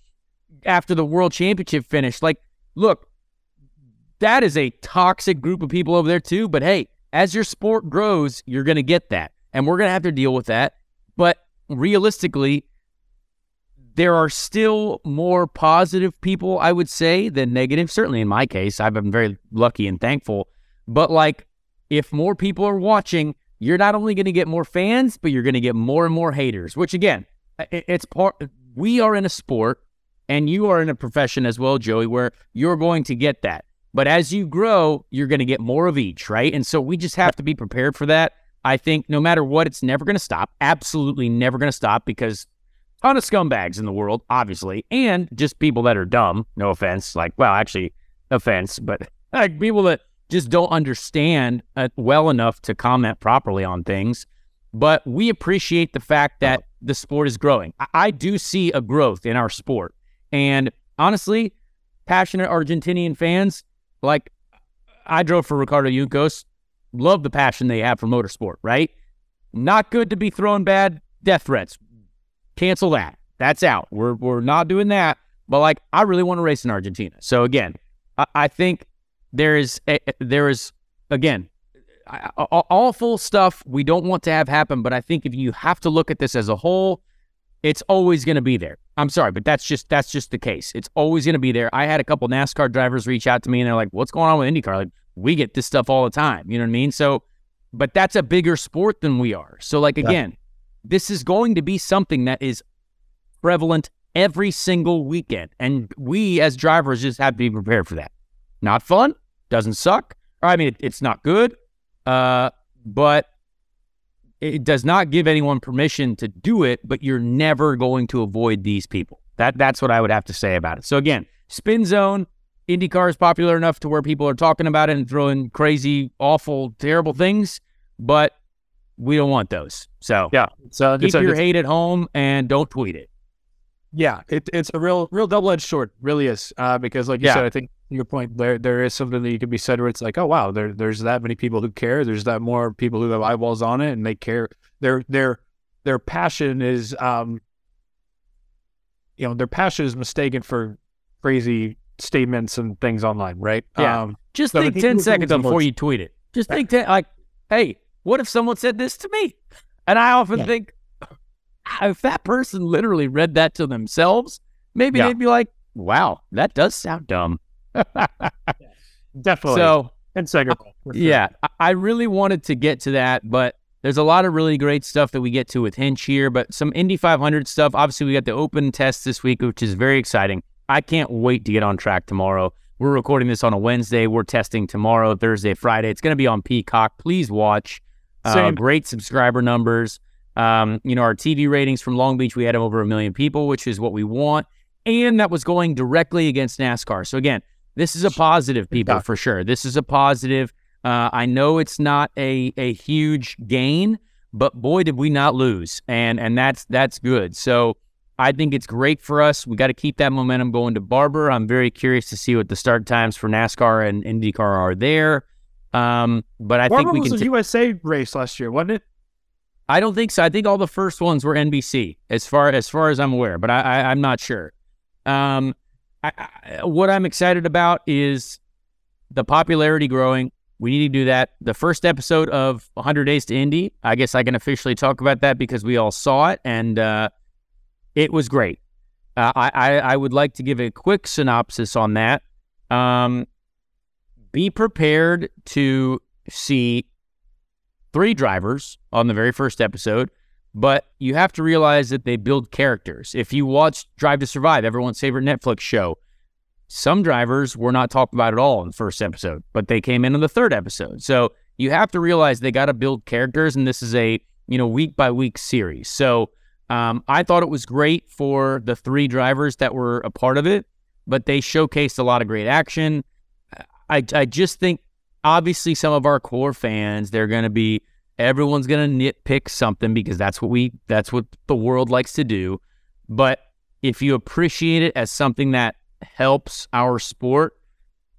after the World Championship finished. Like, look, that is a toxic group of people over there too. But hey, as your sport grows, you're going to get that. And we're going to have to deal with that. But realistically, there are still more positive people, I would say, than negative. Certainly in my case, I've been very lucky and thankful. But like, if more people are watching, you're not only going to get more fans, but you're going to get more and more haters, which again, it's part, we are in a sport and you are in a profession as well, Joey, where you're going to get that. But as you grow, you're going to get more of each, right? And so we just have to be prepared for that. I think no matter what, it's never going to stop. Absolutely never going to stop because ton of scumbags in the world, obviously, and just people that are dumb. No offense, like well, actually, offense, but like people that just don't understand uh, well enough to comment properly on things. But we appreciate the fact that the sport is growing. I, I do see a growth in our sport, and honestly, passionate Argentinian fans like I drove for Ricardo Juncos. Love the passion they have for motorsport, right? Not good to be throwing bad death threats. Cancel that. That's out. We're we're not doing that. But like, I really want to race in Argentina. So again, I, I think there is a, there is again awful stuff we don't want to have happen. But I think if you have to look at this as a whole, it's always going to be there. I'm sorry, but that's just that's just the case. It's always going to be there. I had a couple NASCAR drivers reach out to me and they're like, "What's going on with IndyCar?" Like, we get this stuff all the time. You know what I mean? So, but that's a bigger sport than we are. So, like again, yeah. this is going to be something that is prevalent every single weekend, and we as drivers just have to be prepared for that. Not fun, doesn't suck. I mean, it, it's not good, uh, but it does not give anyone permission to do it, but you're never going to avoid these people. That that's what I would have to say about it. So again, spin zone, IndyCar is popular enough to where people are talking about it and throwing crazy, awful, terrible things, but we don't want those. So yeah, so keep your hate at home and don't tweet it. Yeah, it, it's a real, real double edged sword, really is. Uh, because like you yeah. said, I think your point there, there is something that you can be said where it's like, oh wow, there, there's that many people who care. There's that more people who have eyeballs on it, and they care. Their their their passion is, um, you know, their passion is mistaken for crazy statements and things online, right? Yeah. Um, Just so think ten seconds before you tweet it. Just think ten, like, hey, what if someone said this to me? And I often yeah. think, if that person literally read that to themselves, maybe yeah. they'd be like, wow, that does sound dumb. Definitely. So. Sure. Yeah, I really wanted to get to that, but there's a lot of really great stuff that we get to with Hinch here, but some Indy 500 stuff. Obviously, we got the open test this week, which is very exciting. I can't wait to get on track tomorrow. We're recording this on a Wednesday. We're testing tomorrow, Thursday, Friday. It's going to be on Peacock. Please watch. Uh, great subscriber numbers. Um, you know, our TV ratings from Long Beach, we had over a million people, which is what we want. And that was going directly against NASCAR. So again, this is a positive, people, for sure. This is a positive. Uh, I know it's not a, a huge gain, but boy, did we not lose, and and that's that's good. So I think it's great for us. We got to keep that momentum going to Barber. I'm very curious to see what the start times for NASCAR and IndyCar are there. Um, but I Barber think we can. was can. a T- USA race last year, wasn't it? I don't think so. I think all the first ones were NBC, as far as far as I'm aware, but I, I I'm not sure. Um, I, I, what I'm excited about is the popularity growing. We need to do that. The first episode of 100 Days to Indy, I guess I can officially talk about that because we all saw it and uh, it was great. Uh, I, I, would like to give a quick synopsis on that. Um, be prepared to see three drivers on the very first episode, but you have to realize that they build characters. If you watch Drive to Survive, everyone's favorite Netflix show, some drivers were not talked about at all in the first episode, but they came in in the third episode. So you have to realize they got to build characters, and this is a you know week by week series. So um, I thought it was great for the three drivers that were a part of it, but they showcased a lot of great action. I I just think obviously some of our core fans they're going to be everyone's going to nitpick something because that's what we that's what the world likes to do. But if you appreciate it as something that helps our sport,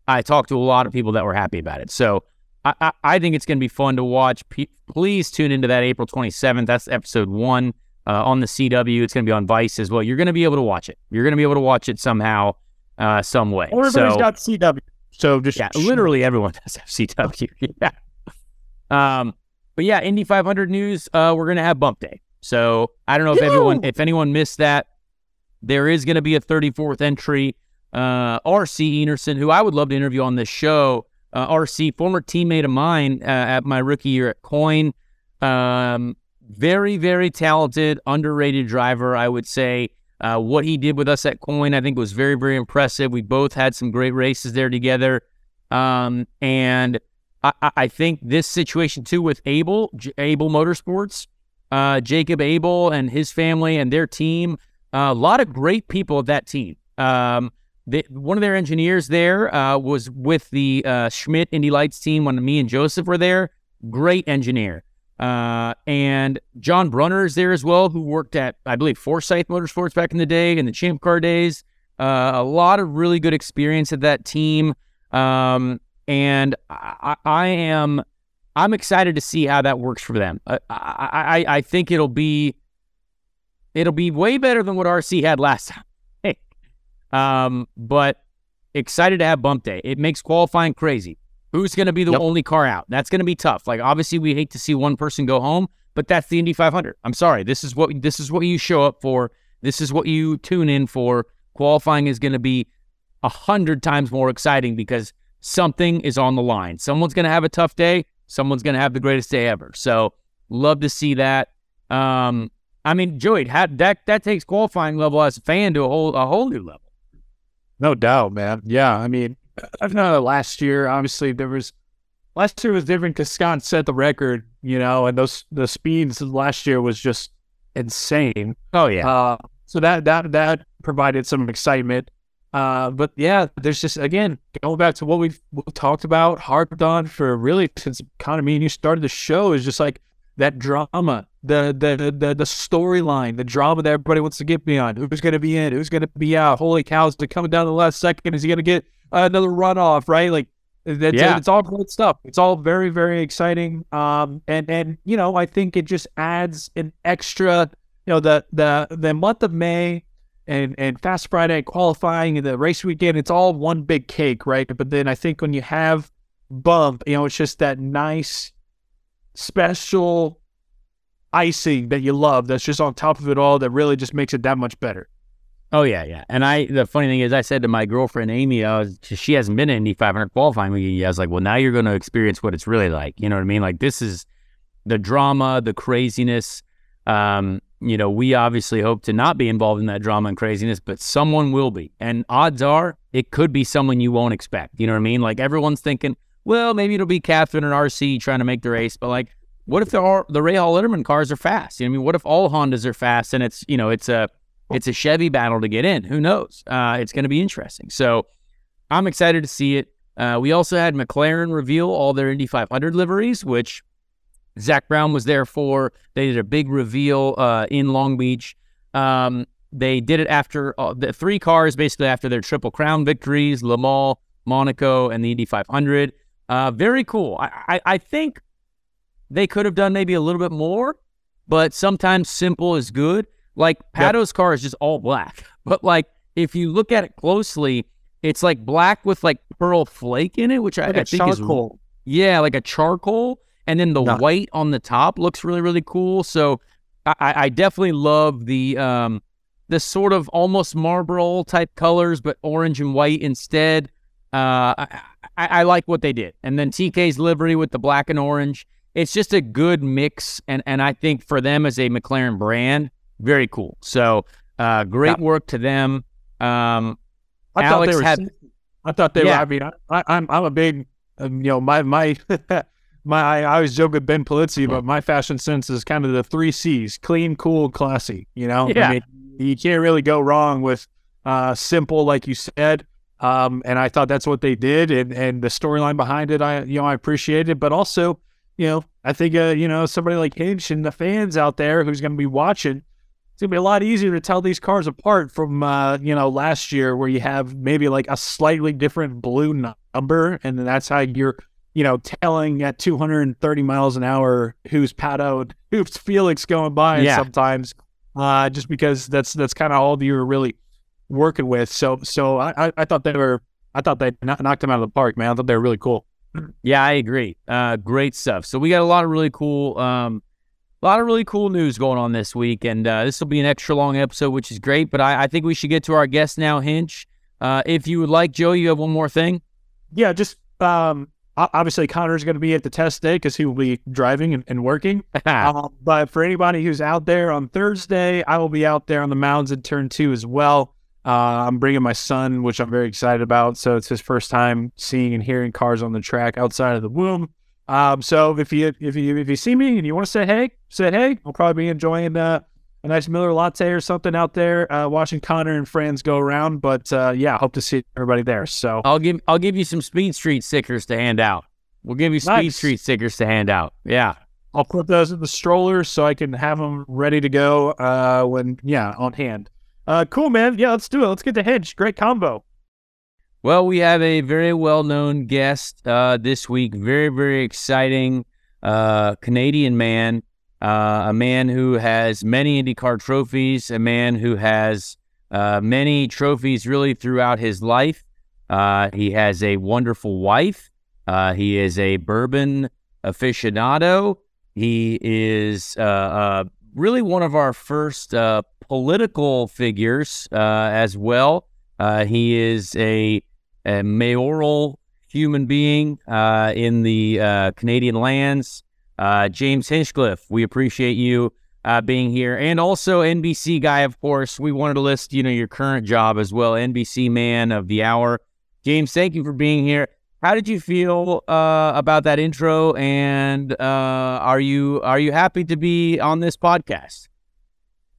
I talked to a lot of people that were happy about it. So I, I, I think it's going to be fun to watch. P- please tune into that April 27th. That's episode one uh, on the CW. It's going to be on Vice as well. You're going to be able to watch it. You're going to be able to watch it somehow, uh, some way. Everybody's so, got CW. So just yeah, literally everyone does have CW. yeah. Um, but yeah, Indy 500 news. Uh, we're gonna have bump day. So I don't know if everyone, if anyone missed that, there is gonna be a 34th entry. Uh, RC Enerson, who I would love to interview on this show. Uh, RC, former teammate of mine uh, at my rookie year at Coyne. Um, very, very talented, underrated driver, I would say. Uh, what he did with us at Coyne, I think, was very, very impressive. We both had some great races there together. Um, and I, I, think this situation, too, with Abel, J- Abel Motorsports, uh, Jacob Abel and his family and their team, uh, a lot of great people of that team. Um, one of their engineers there uh, was with the uh, Schmidt Indy Lights team when me and Joseph were there. Great engineer. Uh, and John Brunner is there as well, who worked at, I believe, Forsythe Motorsports back in the day, in the Champ Car days. Uh, a lot of really good experience at that team. Um, and I, I, am, I'm excited to see how that works for them. I, I, I think it'll be, it'll be way better than what RC had last time. Hey, um, but excited to have bump day. It makes qualifying crazy. Who's going to be the yep. only car out? That's going to be tough. Like obviously we hate to see one person go home, but that's the Indy 500. I'm sorry. This is what this is what you show up for. This is what you tune in for. Qualifying is going to be a hundred times more exciting because something is on the line. Someone's going to have a tough day. Someone's going to have the greatest day ever. So love to see that. Um, I mean, Joey, that that takes qualifying level as a fan to a whole a whole new level. No doubt, man. Yeah, I mean, I've know last year, obviously there was last year was different because Scott set the record, you know, and those the speeds last year was just insane. Oh yeah. Uh, so that that that provided some excitement. Uh, but yeah, there's just again going back to what we've, talked about, harped on for really since kind of me and you started the show is just like that drama, the the the the storyline, the drama that everybody wants to get beyond. Who's going to be in? Who's going to be out? Holy cows! To coming down the last second, is he going to get another runoff? Right? Like that's yeah. it's all great stuff. It's all very very exciting. Um, and and you know I think it just adds an extra. You know the the the month of May and and Fast Friday qualifying and the race weekend. It's all one big cake, right? But then I think when you have bump, you know, it's just that nice special icing that you love that's just on top of it all that really just makes it that much better. Oh yeah, yeah. And I, the funny thing is, I said to my girlfriend Amy, I was, she hasn't been in Indy 500 qualifying weekend. I was like, well, now you're going to experience what it's really like. You know what I mean? Like this is the drama, the craziness. Um, you know, we obviously hope to not be involved in that drama and craziness, but someone will be. And odds are it could be someone you won't expect. You know what I mean? Like everyone's thinking, well, maybe it'll be Katherine and RC trying to make the race, but like, what if the the Rahal Letterman cars are fast? You know, what I mean, what if all Hondas are fast and it's you know it's a it's a Chevy battle to get in? Who knows? Uh, it's going to be interesting. So I'm excited to see it. Uh, we also had McLaren reveal all their Indy 500 liveries, which Zak Brown was there for. They did a big reveal uh, in Long Beach. Um, they did it after uh, the three cars, basically after their Triple Crown victories, Le Mans, Monaco, and the Indy 500. Uh, very cool. I, I, I think they could have done maybe a little bit more, but sometimes simple is good. Like Pato's yep. car is just all black, but like if you look at it closely, it's like black with like pearl flake in it, which like I, I think charcoal. is yeah, like a charcoal, and then the no. white on the top looks really really cool. So I, I definitely love the um the sort of almost Marlboro type colors, but orange and white instead. Uh, I, I, I like what they did, and then TK's livery with the black and orange. It's just a good mix, and and I think for them as a McLaren brand, very cool. So uh, great yeah. work to them. Um, I Alex thought they were. Had, I thought they yeah. were. I mean, I, am I'm, I'm a big, um, you know, my my my. I always joke with Ben Polizzi, but my fashion sense is kind of the three C's: clean, cool, classy. You know, yeah. I mean, you can't really go wrong with uh, simple, like you said. Um, and I thought that's what they did, and and the storyline behind it, I you know I appreciated, but also, you know, I think uh, you know somebody like Hinch and the fans out there who's going to be watching it's gonna be a lot easier to tell these cars apart from uh, you know last year where you have maybe like a slightly different blue number, and that's how you're you know telling at 230 miles an hour who's Pato, who's Felix going by yeah. sometimes, uh, just because that's that's kind of all you're really working with. So so I I thought they were I thought they knocked them out of the park, man. I thought they were really cool. Yeah, I agree. Uh, great stuff. So we got a lot of really cool. Um, a lot of really cool news going on this week, and uh, this will be an extra long episode, which is great. But I, I think we should get to our guest now, Hinch. Uh, if you would like, Joe, you have one more thing. Yeah, just um, obviously Conor's going to be at the test day because he will be driving and, and working. uh, but for anybody who's out there on Thursday, I will be out there on the mounds in turn two as well. Uh, I'm bringing my son, which I'm very excited about. So it's his first time seeing and hearing cars on the track outside of the womb. Um, so if you if you if you see me and you want to say hey, say hey. I'll probably be enjoying uh, a nice Miller latte or something out there, uh, watching Conor and friends go around. But uh, yeah, hope to see everybody there. So I'll give I'll give you some Speed Street stickers to hand out. We'll give you Speed nice. Street stickers to hand out. Yeah. I'll put those in the stroller so I can have them ready to go uh, when, yeah, on hand. Uh, cool, man. Yeah, let's do it. Let's get the Hinch. Great combo. Well, we have a very well known guest uh, this week. Very, very exciting uh, Canadian man, uh, a man who has many IndyCar trophies, a man who has uh, many trophies really throughout his life. Uh, he has a wonderful wife. Uh, he is a bourbon aficionado. He is really one of our first political figures as well. he is a a mayoral human being uh, in the uh, Canadian lands. Uh, James Hinchcliffe, we appreciate you uh, being here, and also NBC guy, of course. We wanted to list, you know, your current job as well, NBC man of the hour. James, thank you for being here. How did you feel uh, about that intro? And uh, are you are you happy to be on this podcast?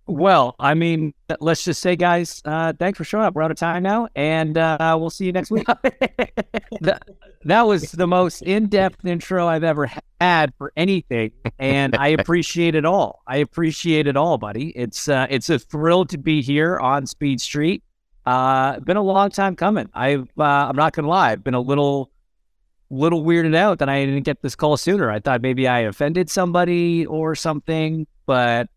Well, I mean, let's just say, guys, uh, thanks for showing up. We're out of time now, and uh, we'll see you next week. that, that was the most in depth intro I've ever had for anything, and I appreciate it all. I appreciate it all, buddy. It's uh, it's a thrill to be here on Speed Street. Uh, been a long time coming. I've uh, I'm not gonna lie, I've been a little little weirded out that I didn't get this call sooner. I thought maybe I offended somebody or something, but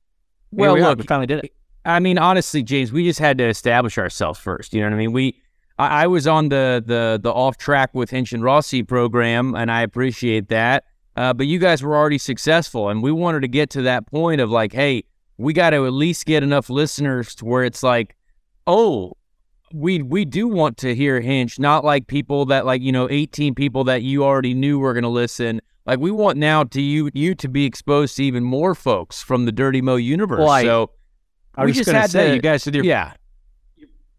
well, we look, we finally did it. I mean, honestly, James, we just had to establish ourselves first. You know what I mean? We, I, I was on the the the off track with Hinch and Rossi program, and I appreciate that. Uh, but you guys were already successful, and we wanted to get to that point of like, hey, we got to at least get enough listeners to where it's like, oh, we we do want to hear Hinch, not like people that like you know, eighteen people that you already knew were going to listen. Like we want now to you you to be exposed to even more folks from the Dirty Mo universe. Well, I, so I was just had to say, to, you guys did your yeah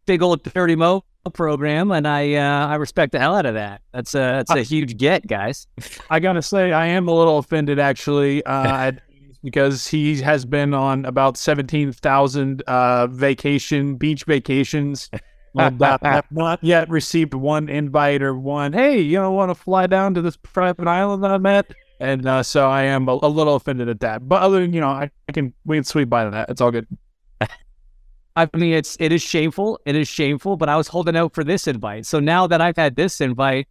big old Dirty Mo program, and I uh, I respect the hell out of that. That's a that's a huge get, guys. I gotta say, I am a little offended actually, uh, because he has been on about seventeen thousand uh, vacation beach vacations. and uh, have not yet received one invite or one, hey, you don't want to fly down to this private island that I'm at? and uh, so I am a, a, little offended at that. But other than you know, I, I can we can sweep by that. It's all good. I mean, it's it is shameful. It is shameful. But I was holding out for this invite. So now that I've had this invite,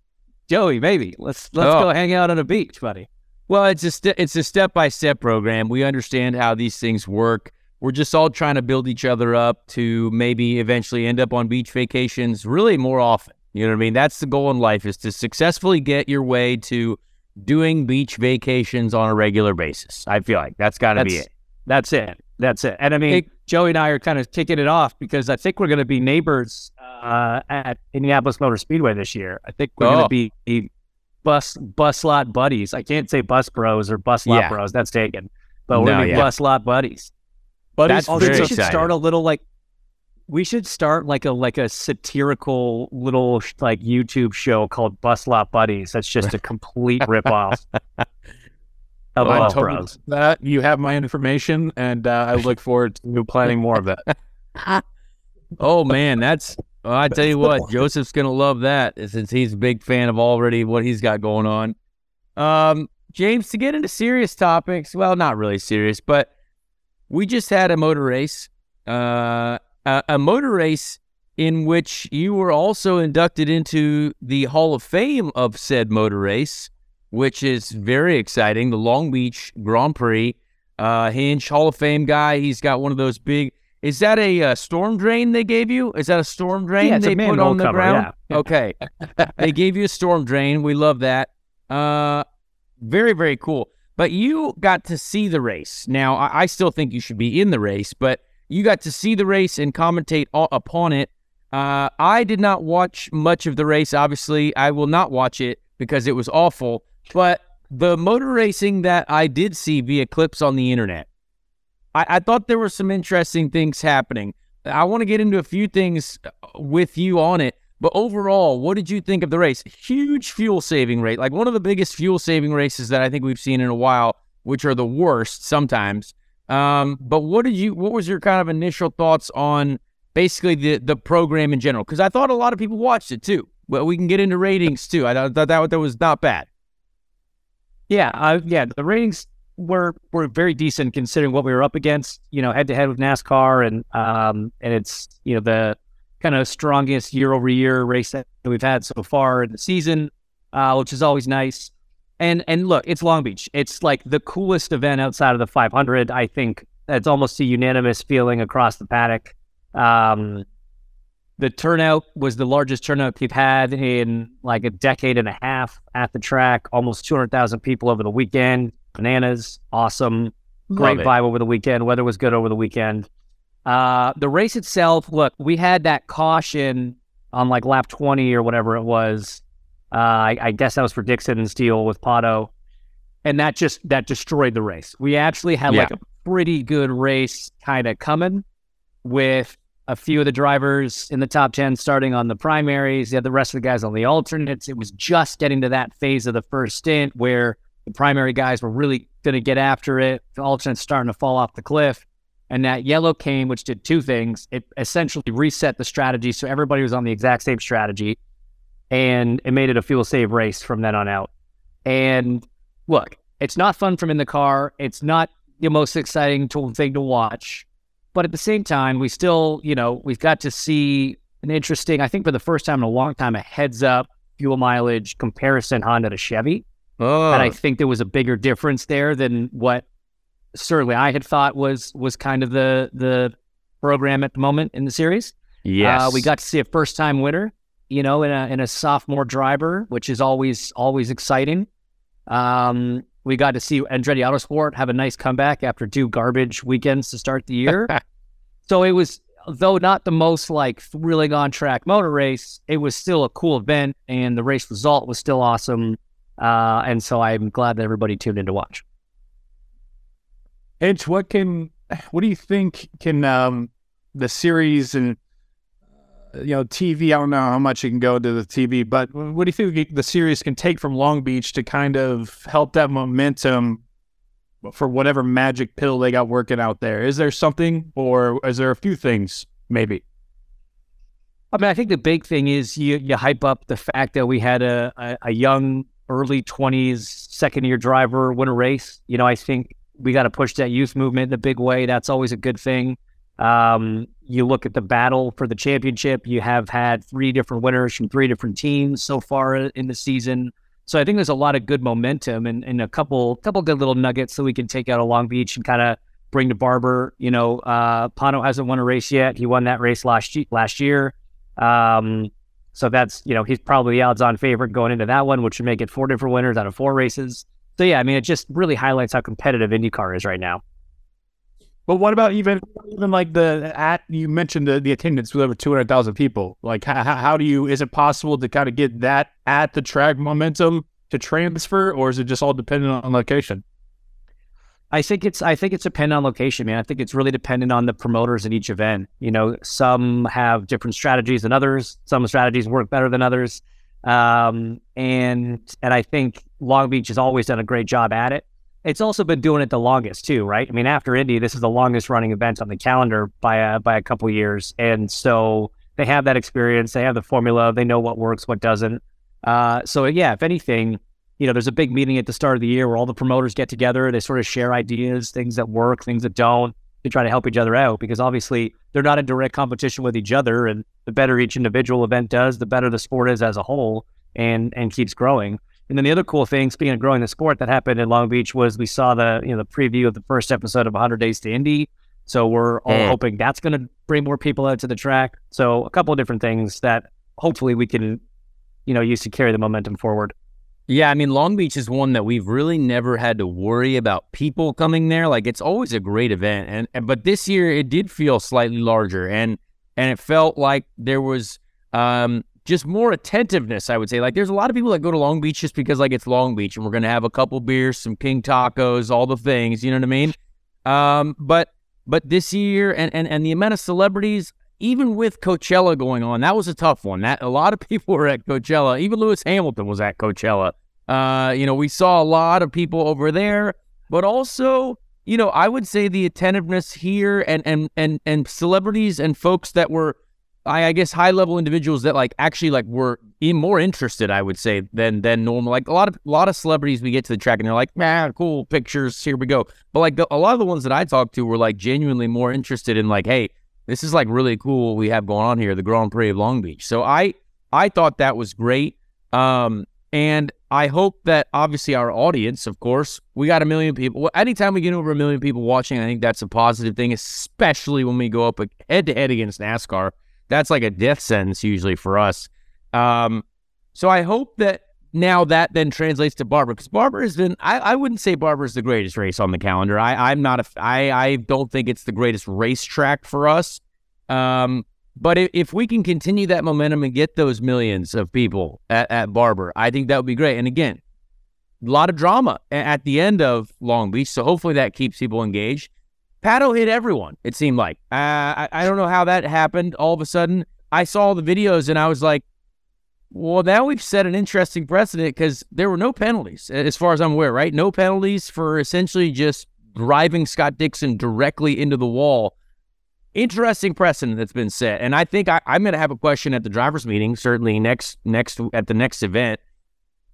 Joey, maybe let's let's oh. go hang out on a beach, buddy. Well, it's a st- it's a step by step program. We understand how these things work. We're just all trying to build each other up to maybe eventually end up on beach vacations really more often. You know what I mean? That's the goal in life is to successfully get your way to doing beach vacations on a regular basis. I feel like that's got to be it. That's it. That's it. And I mean, it, Joey and I are kind of kicking it off because I think we're going to be neighbors uh, at Indianapolis Motor Speedway this year. I think we're oh. going to be bus bus lot buddies. I can't say bus bros or bus lot yeah. bros. That's taken. But we're no, gonna be yeah. bus lot buddies. Buddies. That's we should start a little like we should start like a like a satirical little like YouTube show called Bus Lot Buddies. That's just a complete ripoff. of well, Bros. That you have my information, and uh, I look forward to planning more of that. oh man, that's well, I tell you what, Joseph's gonna love that since he's a big fan of already what he's got going on. Um, James, to get into serious topics, well, not really serious, but we just had a motor race, uh, a, a motor race in which you were also inducted into the Hall of Fame of said motor race, which is very exciting. The Long Beach Grand Prix, uh, Hinch Hall of Fame guy. He's got one of those big is that a uh, storm drain they gave you? Is that a storm drain yeah, they put on the cover, ground? Yeah. Okay. they gave you a storm drain. We love that. Uh, very, very cool. But you got to see the race. Now, I, I still think you should be in the race, but you got to see the race and commentate upon it. Uh, I did not watch much of the race. Obviously, I will not watch it because it was awful. But the motor racing that I did see via clips on the internet, I, I thought there were some interesting things happening. I want to get into a few things uh, with you on it. But overall, what did you think of the race? Huge fuel saving rate, like one of the biggest fuel saving races that I think we've seen in a while, which are the worst sometimes. Um, but what did you? What was your kind of initial thoughts on basically the the program in general? Because I thought a lot of people watched it too. But we can get into ratings too. I thought that that was not bad. Yeah, uh, yeah, the ratings were were very decent considering what we were up against. You know, head to head with NASCAR, and um, and it's you know the kind of strongest year over year race that we've had so far in the season, uh, which is always nice. And and look, it's Long Beach. It's like the coolest event outside of the 500. I think that's almost a unanimous feeling across the paddock. Um, the turnout was the largest turnout we've had in like a decade and a half at the track. Almost 200,000 people over the weekend bananas, awesome, great vibe over the weekend. Weather was good over the weekend. Uh, the race itself, look, we had that caution on like lap 20 or whatever it was. Uh, I, I, guess that was for Dixon and Steele with Pato. And that just, that destroyed the race. We actually had yeah. like a pretty good race kind of coming with a few of the drivers in the top 10 starting on the primaries. You had the rest of the guys on the alternates. It was just getting to that phase of the first stint where the primary guys were really going to get after it. The alternates starting to fall off the cliff. And that yellow came, which did two things. It essentially reset the strategy. So everybody was on the exact same strategy. And it made it a fuel save race from then on out. And look, it's not fun from in the car. It's not the most exciting thing to watch. But at the same time, we still, you know, we've got to see an interesting, I think for the first time in a long time, a heads up fuel mileage comparison Honda to Chevy. Oh. And I think there was a bigger difference there than what certainly I had thought was was kind of the the program at the moment in the series. Yes, uh, we got to see a first time winner, you know, in a in a sophomore driver, which is always always exciting. Um, we got to see Andretti Autosport have a nice comeback after two garbage weekends to start the year. so it was, though not the most like thrilling on track motor race, it was still a cool event, and the race result was still awesome. Uh, and so I'm glad that everybody tuned in to watch. Hinch, what can, what do you think can um, the series and uh, you know TV? I don't know how much it can go to the TV, but what do you think the series can take from Long Beach to kind of help that momentum for whatever magic pill they got working out there? Is there something, or is there a few things maybe? I mean, I think the big thing is you you hype up the fact that we had a, a, a young early 20s, second year driver win a race. You know, I think we got to push that youth movement in a big way. That's always a good thing. Um, you look at the battle for the championship, you have had three different winners from three different teams so far in the season. So I think there's a lot of good momentum and, and a couple couple good little nuggets that we can take out of Long Beach and kind of bring to Barber. You know, uh, Pato hasn't won a race yet. He won that race last last year. Um, so that's you know he's probably the odds-on favorite going into that one, which would make it four different winners out of four races. So yeah, I mean, it just really highlights how competitive IndyCar is right now. But what about even even like the at you mentioned the, the attendance with over two hundred thousand people? Like how, how do you is it possible to kind of get that at the track momentum to transfer, or is it just all dependent on location? I think it's I think it's dependent on location, man. I think it's really dependent on the promoters in each event. You know, some have different strategies than others. Some strategies work better than others, um, and and I think Long Beach has always done a great job at it it's also been doing it the longest too, right? I mean, after Indy, this is the longest running event on the calendar by a by a couple years, and so they have that experience. They have the formula. They know what works, what doesn't. Uh, so yeah, if anything, you know, there's a big meeting at the start of the year where all the promoters get together. They sort of share ideas, things that work, things that don't, to try to help each other out. Because obviously, they're not in direct competition with each other, and the better each individual event does, the better the sport is as a whole, and and keeps growing. And then the other cool thing, speaking of growing the sport, that happened in Long Beach was we saw the you know the preview of the first episode of 100 Days to Indy. So we're all mm. hoping that's going to bring more people out to the track. So a couple of different things that hopefully we can you know use to carry the momentum forward. Yeah, I mean Long Beach is one that we've really never had to worry about people coming there. Like it's always a great event, and, and but this year it did feel slightly larger, and and it felt like there was um, just more attentiveness, I would say. Like there's a lot of people that go to Long Beach just because like it's Long Beach and we're gonna have a couple beers, some king tacos, all the things, you know what I mean? Um, but but this year and, and and the amount of celebrities, even with Coachella going on, that was a tough one. That a lot of people were at Coachella. Even Lewis Hamilton was at Coachella. Uh, you know, we saw a lot of people over there, but also, you know, I would say the attentiveness here and and and and celebrities and folks that were I, I guess high level individuals that like actually like were more interested, I would say, than than normal. Like a lot of a lot of celebrities, we get to the track and they're like, man, cool pictures, here we go. But like the, a lot of the ones that I talked to were like genuinely more interested in like, hey, this is like really cool what we have going on here, the Grand Prix of Long Beach. So I I thought that was great. Um, and I hope that obviously our audience, of course, we got a million people. Anytime we get over a million people watching, I think that's a positive thing, especially when we go up head to head against NASCAR that's like a death sentence usually for us. Um, so I hope that now that then translates to Barber because Barber has been. I, I wouldn't say Barber is the greatest race on the calendar. I I'm not a. I I don't think it's the greatest racetrack for us. Um, but if, if we can continue that momentum and get those millions of people at, at Barber, I think that would be great. And again, a lot of drama at the end of Long Beach, so hopefully that keeps people engaged. Pato hit everyone, it seemed like. Uh, I, I don't know how that happened all of a sudden. I saw the videos and I was like, well, now we've set an interesting precedent because there were no penalties, as far as I'm aware, right? No penalties for essentially just driving Scott Dixon directly into the wall. Interesting precedent that's been set, and I think I, am going to have a question at the drivers' meeting, certainly next next at the next event,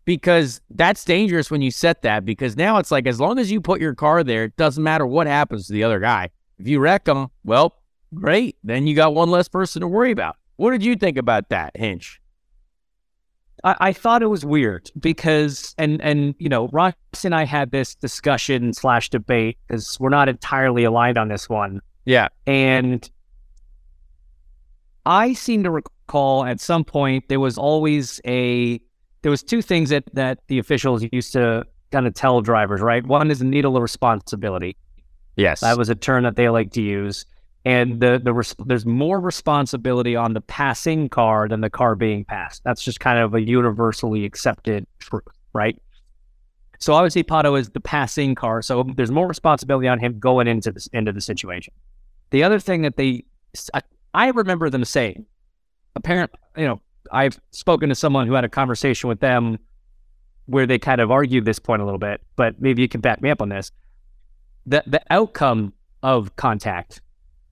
because that's dangerous when you set that because now it's like as long as you put your car there, it doesn't matter what happens to the other guy. If you wreck them, well, great. Then you got one less person to worry about. What did you think about that, Hinch? I, I thought it was weird because, and and you know, Ross and I had this discussion slash debate because we're not entirely aligned on this one. Yeah, and I seem to recall at some point there was always a there was two things that that the officials used to kind of tell drivers, right? One is the needle of responsibility. Yes, that was a term that they like to use, and the the res- there's more responsibility on the passing car than the car being passed. That's just kind of a universally accepted truth, right? So obviously Pato is the passing car, so there's more responsibility on him going into this into the situation. The other thing that they, I, I remember them saying, apparently, you know, I've spoken to someone who had a conversation with them where they kind of argued this point a little bit, but maybe you can back me up on this. The the outcome of contact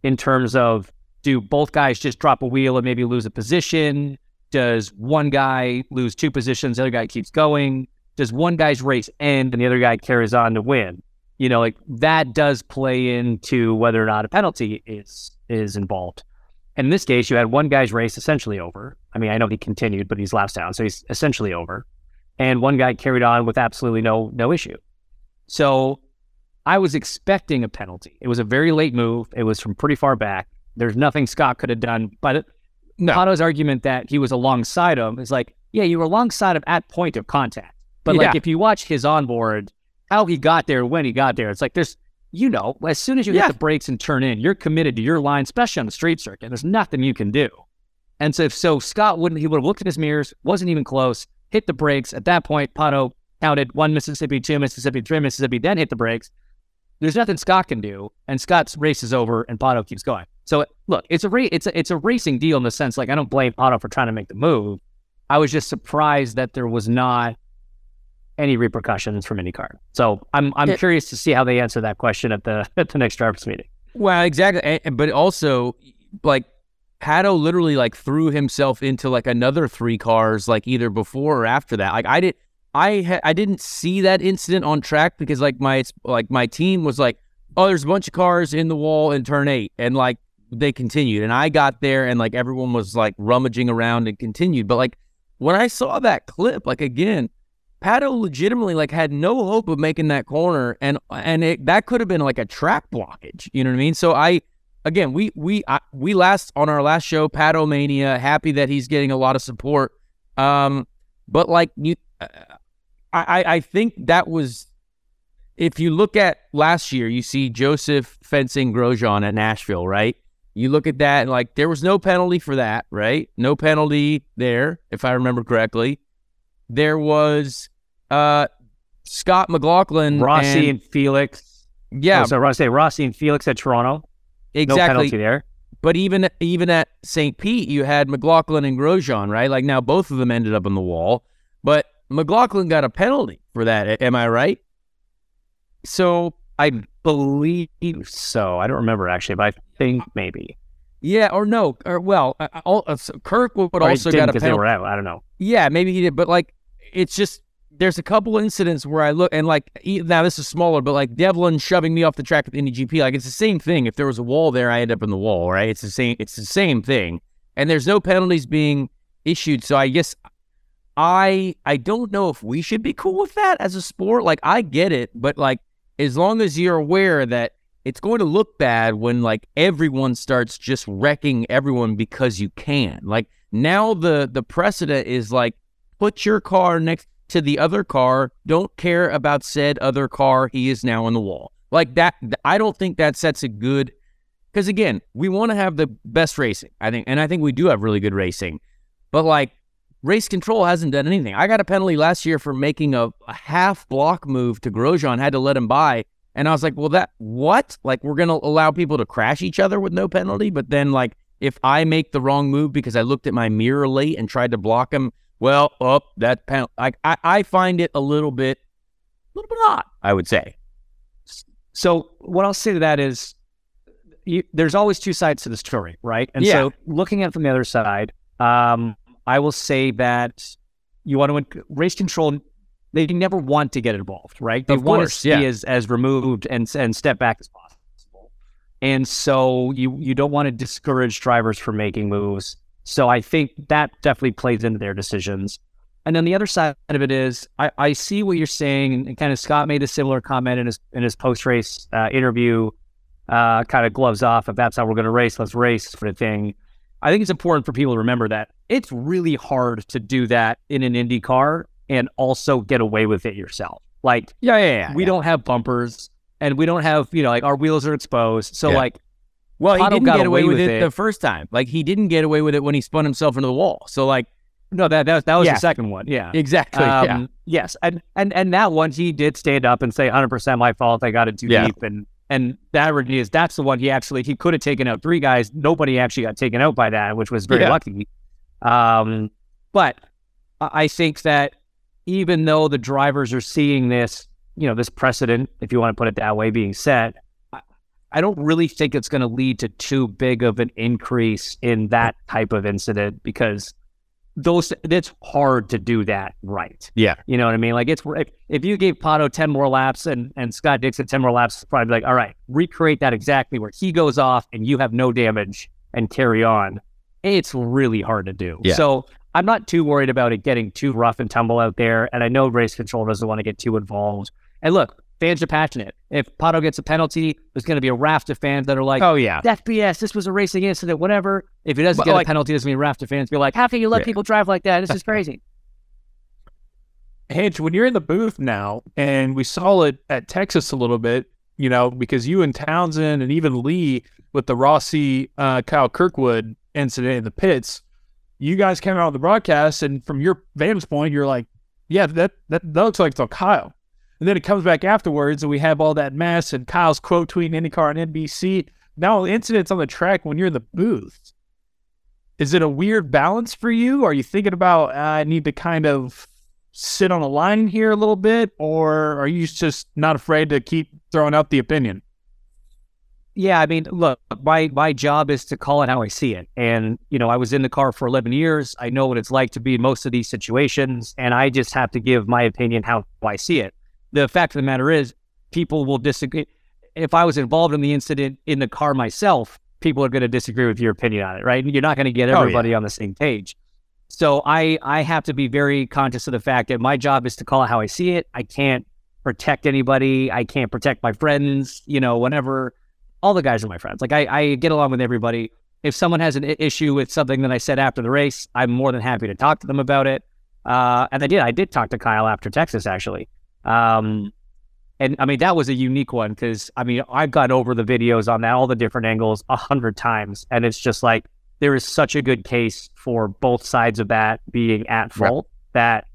in terms of do both guys just drop a wheel and maybe lose a position? Does one guy lose two positions, the other guy keeps going? does one guy's race end and the other guy carries on to win? You know, like that does play into whether or not a penalty is is involved. And in this case, you had one guy's race essentially over. I mean, I know he continued, but he's laps down, so he's essentially over. And one guy carried on with absolutely no no issue. So I was expecting a penalty. It was a very late move. It was from pretty far back. There's nothing Scott could have done. But no. Pato's argument that he was alongside him is like, yeah, you were alongside him at point of contact. But like, if you watch his onboard, how he got there, when he got there, it's like there's, you know, as soon as you yeah. hit the brakes and turn in, you're committed to your line, especially on the street circuit. There's nothing you can do. And so, so Scott wouldn't, he would have looked at his mirrors, wasn't even close, hit the brakes. At that point, Pato counted one Mississippi, two Mississippi, three Mississippi, then hit the brakes. There's nothing Scott can do, and Scott's race is over, and Pato keeps going. So look, it's a ra- it's a it's a racing deal in the sense like I don't blame Pato for trying to make the move. I was just surprised that there was not any repercussions from any IndyCar. So I'm I'm it, curious to see how they answer that question at the at the next drivers meeting. Well, exactly, but also like Pato literally like threw himself into like another three cars like either before or after that. Like I did I ha- I didn't see that incident on track because like my like my team was like, oh, there's a bunch of cars in the wall in turn eight, and like they continued, and I got there and like everyone was like rummaging around and continued, but like when I saw that clip, like again, Pato legitimately like had no hope of making that corner, and and it, that could have been like a track blockage, you know what I mean? So I again we we I, we last on our last show, Pato Mania, happy that he's getting a lot of support. Um, but like you, I, I think that was if you look at last year, you see Joseph fencing Grosjean at Nashville, right? You look at that and like there was no penalty for that, right? No penalty there, if I remember correctly. There was uh Scott McLaughlin, Rossi and, and Felix. Yeah, oh, so Rossi, Rossi and Felix at Toronto. Exactly. No penalty there. But even even at St. Pete, you had McLaughlin and Grosjean, right? Like now, both of them ended up on the wall. But McLaughlin got a penalty for that. Am I right? So I believe so. I don't remember actually, but I think maybe. Yeah, or no, or well, uh, uh, Kirkwood, also got a penalty. They were Out, I don't know. Yeah, maybe he did, but like, it's just there's a couple incidents where I look and like now this is smaller, but like Devlin shoving me off the track with Indy GP, like it's the same thing. If there was a wall there, I end up in the wall, right? It's the same. It's the same thing, and there's no penalties being issued. So I guess I I don't know if we should be cool with that as a sport. Like I get it, but like as long as you're aware that it's going to look bad when like everyone starts just wrecking everyone because you can. Like now the the precedent is like put your car next to the other car, don't care about said other car, he is now on the wall. Like that I don't think that sets a good cuz again, we want to have the best racing. I think and I think we do have really good racing. But like race control hasn't done anything. I got a penalty last year for making a, a half block move to Grosjean, had to let him by. And I was like, well, that what? Like, we're going to allow people to crash each other with no penalty. But then, like, if I make the wrong move because I looked at my mirror late and tried to block him, well, up oh, that penalty. Like, I, I find it a little bit, a little bit odd, I would say. So, what I'll say to that is, you, there's always two sides to the story, right? And yeah. so, looking at it from the other side, um, I will say that you want to race control. They never want to get involved, right? They of want course, to yeah. be as, as removed and and step back as possible. And so you you don't want to discourage drivers from making moves. So I think that definitely plays into their decisions. And then the other side of it is, I, I see what you're saying, and kind of Scott made a similar comment in his in his post race uh, interview, uh, kind of gloves off. If that's how we're going to race, let's race, sort of thing. I think it's important for people to remember that it's really hard to do that in an Indy car and also get away with it yourself. Like, yeah, yeah, yeah we yeah. don't have bumpers and we don't have, you know, like our wheels are exposed. So, yeah. like, well, he didn't get away, away with, it, it, the first time. Like, he didn't get away with it when he spun himself into the wall. So, like, no, that that was, that was the second one. Yeah, exactly. Um, yeah. Yes, and and and that one he did stand up and say, "100 percent my fault. I got it too deep." And and that is that's the one he actually he could have taken out three guys. Nobody actually got taken out by that, which was very yeah. lucky. Um, but I think that even though the drivers are seeing this, you know, this precedent, if you want to put it that way, being set, I don't really think it's going to lead to too big of an increase in that type of incident because those it's hard to do that right. Yeah. You know what I mean? Like it's if, if you gave Pato 10 more laps and, and Scott Dixon 10 more laps, probably like, all right, recreate that exactly where he goes off and you have no damage and carry on. It's really hard to do. Yeah. So I'm not too worried about it getting too rough and tumble out there. And I know race control doesn't want to get too involved. And look, fans are passionate. If Pato gets a penalty, there's going to be a raft of fans that are like, Oh yeah. that's BS. This was a racing incident, whatever. If he doesn't get like- a penalty, there's going to be a raft of fans be like, how can you let Yeah. people drive like that? This is crazy. Hinch, when you're in the booth now, and we saw it at Texas a little bit, you know, because you and Townsend and even Leigh with the Rossi uh, Kyle Kirkwood incident in the pits, you guys came out on the broadcast, and from your vantage point, you're like, yeah, that that, that looks like it's on Kyle. And then it comes back afterwards, and we have all that mess, and Kyle's quote tweeting IndyCar and NBC. Now, incidents on the track when you're in the booth. Is it a weird balance for you? Are you thinking about uh, I need to kind of sit on a line here a little bit, or are you just not afraid to keep throwing out the opinion? Yeah, I mean, look, my my job is to call it how I see it. And, you know, I was in the car for 11 years. I know what it's like to be in most of these situations, and I just have to give my opinion how I see it. The fact of the matter is, people will disagree. If I was involved in the incident in the car myself, people are going to disagree with your opinion on it, right? You're not going to get Oh, yeah. everybody on the same page. So I I have to be very conscious of the fact that my job is to call it how I see it. I can't protect anybody. I can't protect my friends. You know, whenever all the guys are my friends. Like I, I get along with everybody. If someone has an issue with something that I said after the race, I'm more than happy to talk to them about it. Uh, and I did. I did talk to Kyle after Texas, actually. Um, and I mean that was a unique one because I mean I've gone over the videos on that, all the different angles a hundred times, and it's just like there is such a good case for both sides of that being at fault that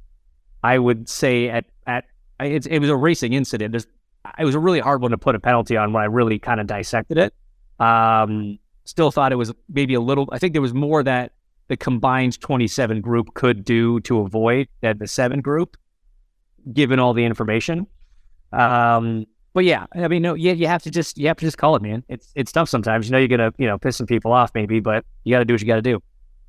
I would say at at I- it's, it was a racing incident. There's it was a really hard one to put a penalty on when I really kind of dissected it. Um, still thought it was maybe a little. I think there was more that the combined 27 group could do to avoid that the seven group, given all the information. Um, but yeah, I mean, no, yeah, you have to just you have to just call it, man. It's it's tough sometimes. You know, you're gonna you know piss some people off maybe, but you got to do what you got to do.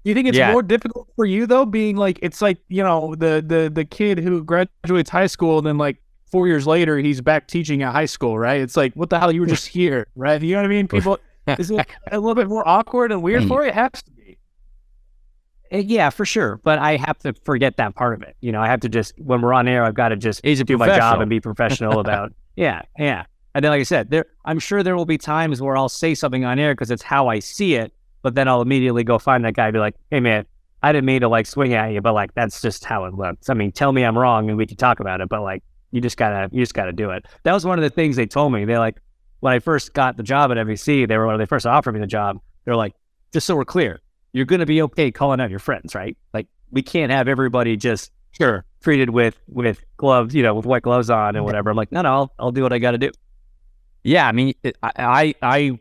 You think it's Yeah. more difficult for you though, being like it's like you know the the the kid who graduates high school and then like four years later he's back teaching at high school, right? It's like what the hell you were just here, right? You know what I mean? People is it a little bit more awkward and weird for you? It has to be. Uh, Yeah, for sure. But I have to forget that part of it. You know, I have to just when we're on air, I've got to just do my job and be professional about. Yeah, yeah. And then, like I said, there, I'm sure there will be times where I'll say something on air because it's how I see it. But then I'll immediately go find that guy and be like, "Hey, man, I didn't mean to like swing at you, but like that's just how it looks. I mean, tell me I'm wrong and we can talk about it. But like, you just gotta, you just gotta do it. That was one of the things they told me. They're like, when I first got the job at NBC, they were when they first offered me the job. They're like, just so we're clear, you're going to be okay calling out your friends, right? Like we can't have everybody just Sure. treated with with gloves, you know, with white gloves on and whatever. I'm like, no, no, I'll, I'll do what I got to do. Yeah, I mean, it, I, I I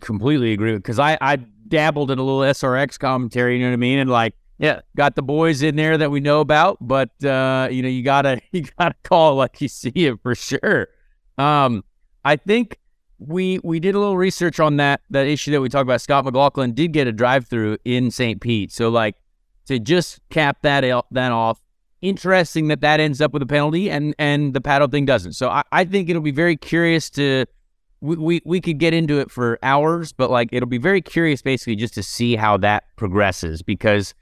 completely agree with because I I dabbled in a little SRX commentary. You know what I mean? And like, Yeah. got the boys in there that we know about, but uh, you know, you gotta you gotta call like you see it for sure. Um, I think we we did a little research on that that issue that we talked about. Scott McLaughlin did get a drive through in St. Pete, so like to just cap that that off. Interesting that that ends up with a penalty and and the Pato thing doesn't. So I, I think it'll be very curious to we, we we could get into it for hours, but like it'll be very curious basically just to see how that progresses because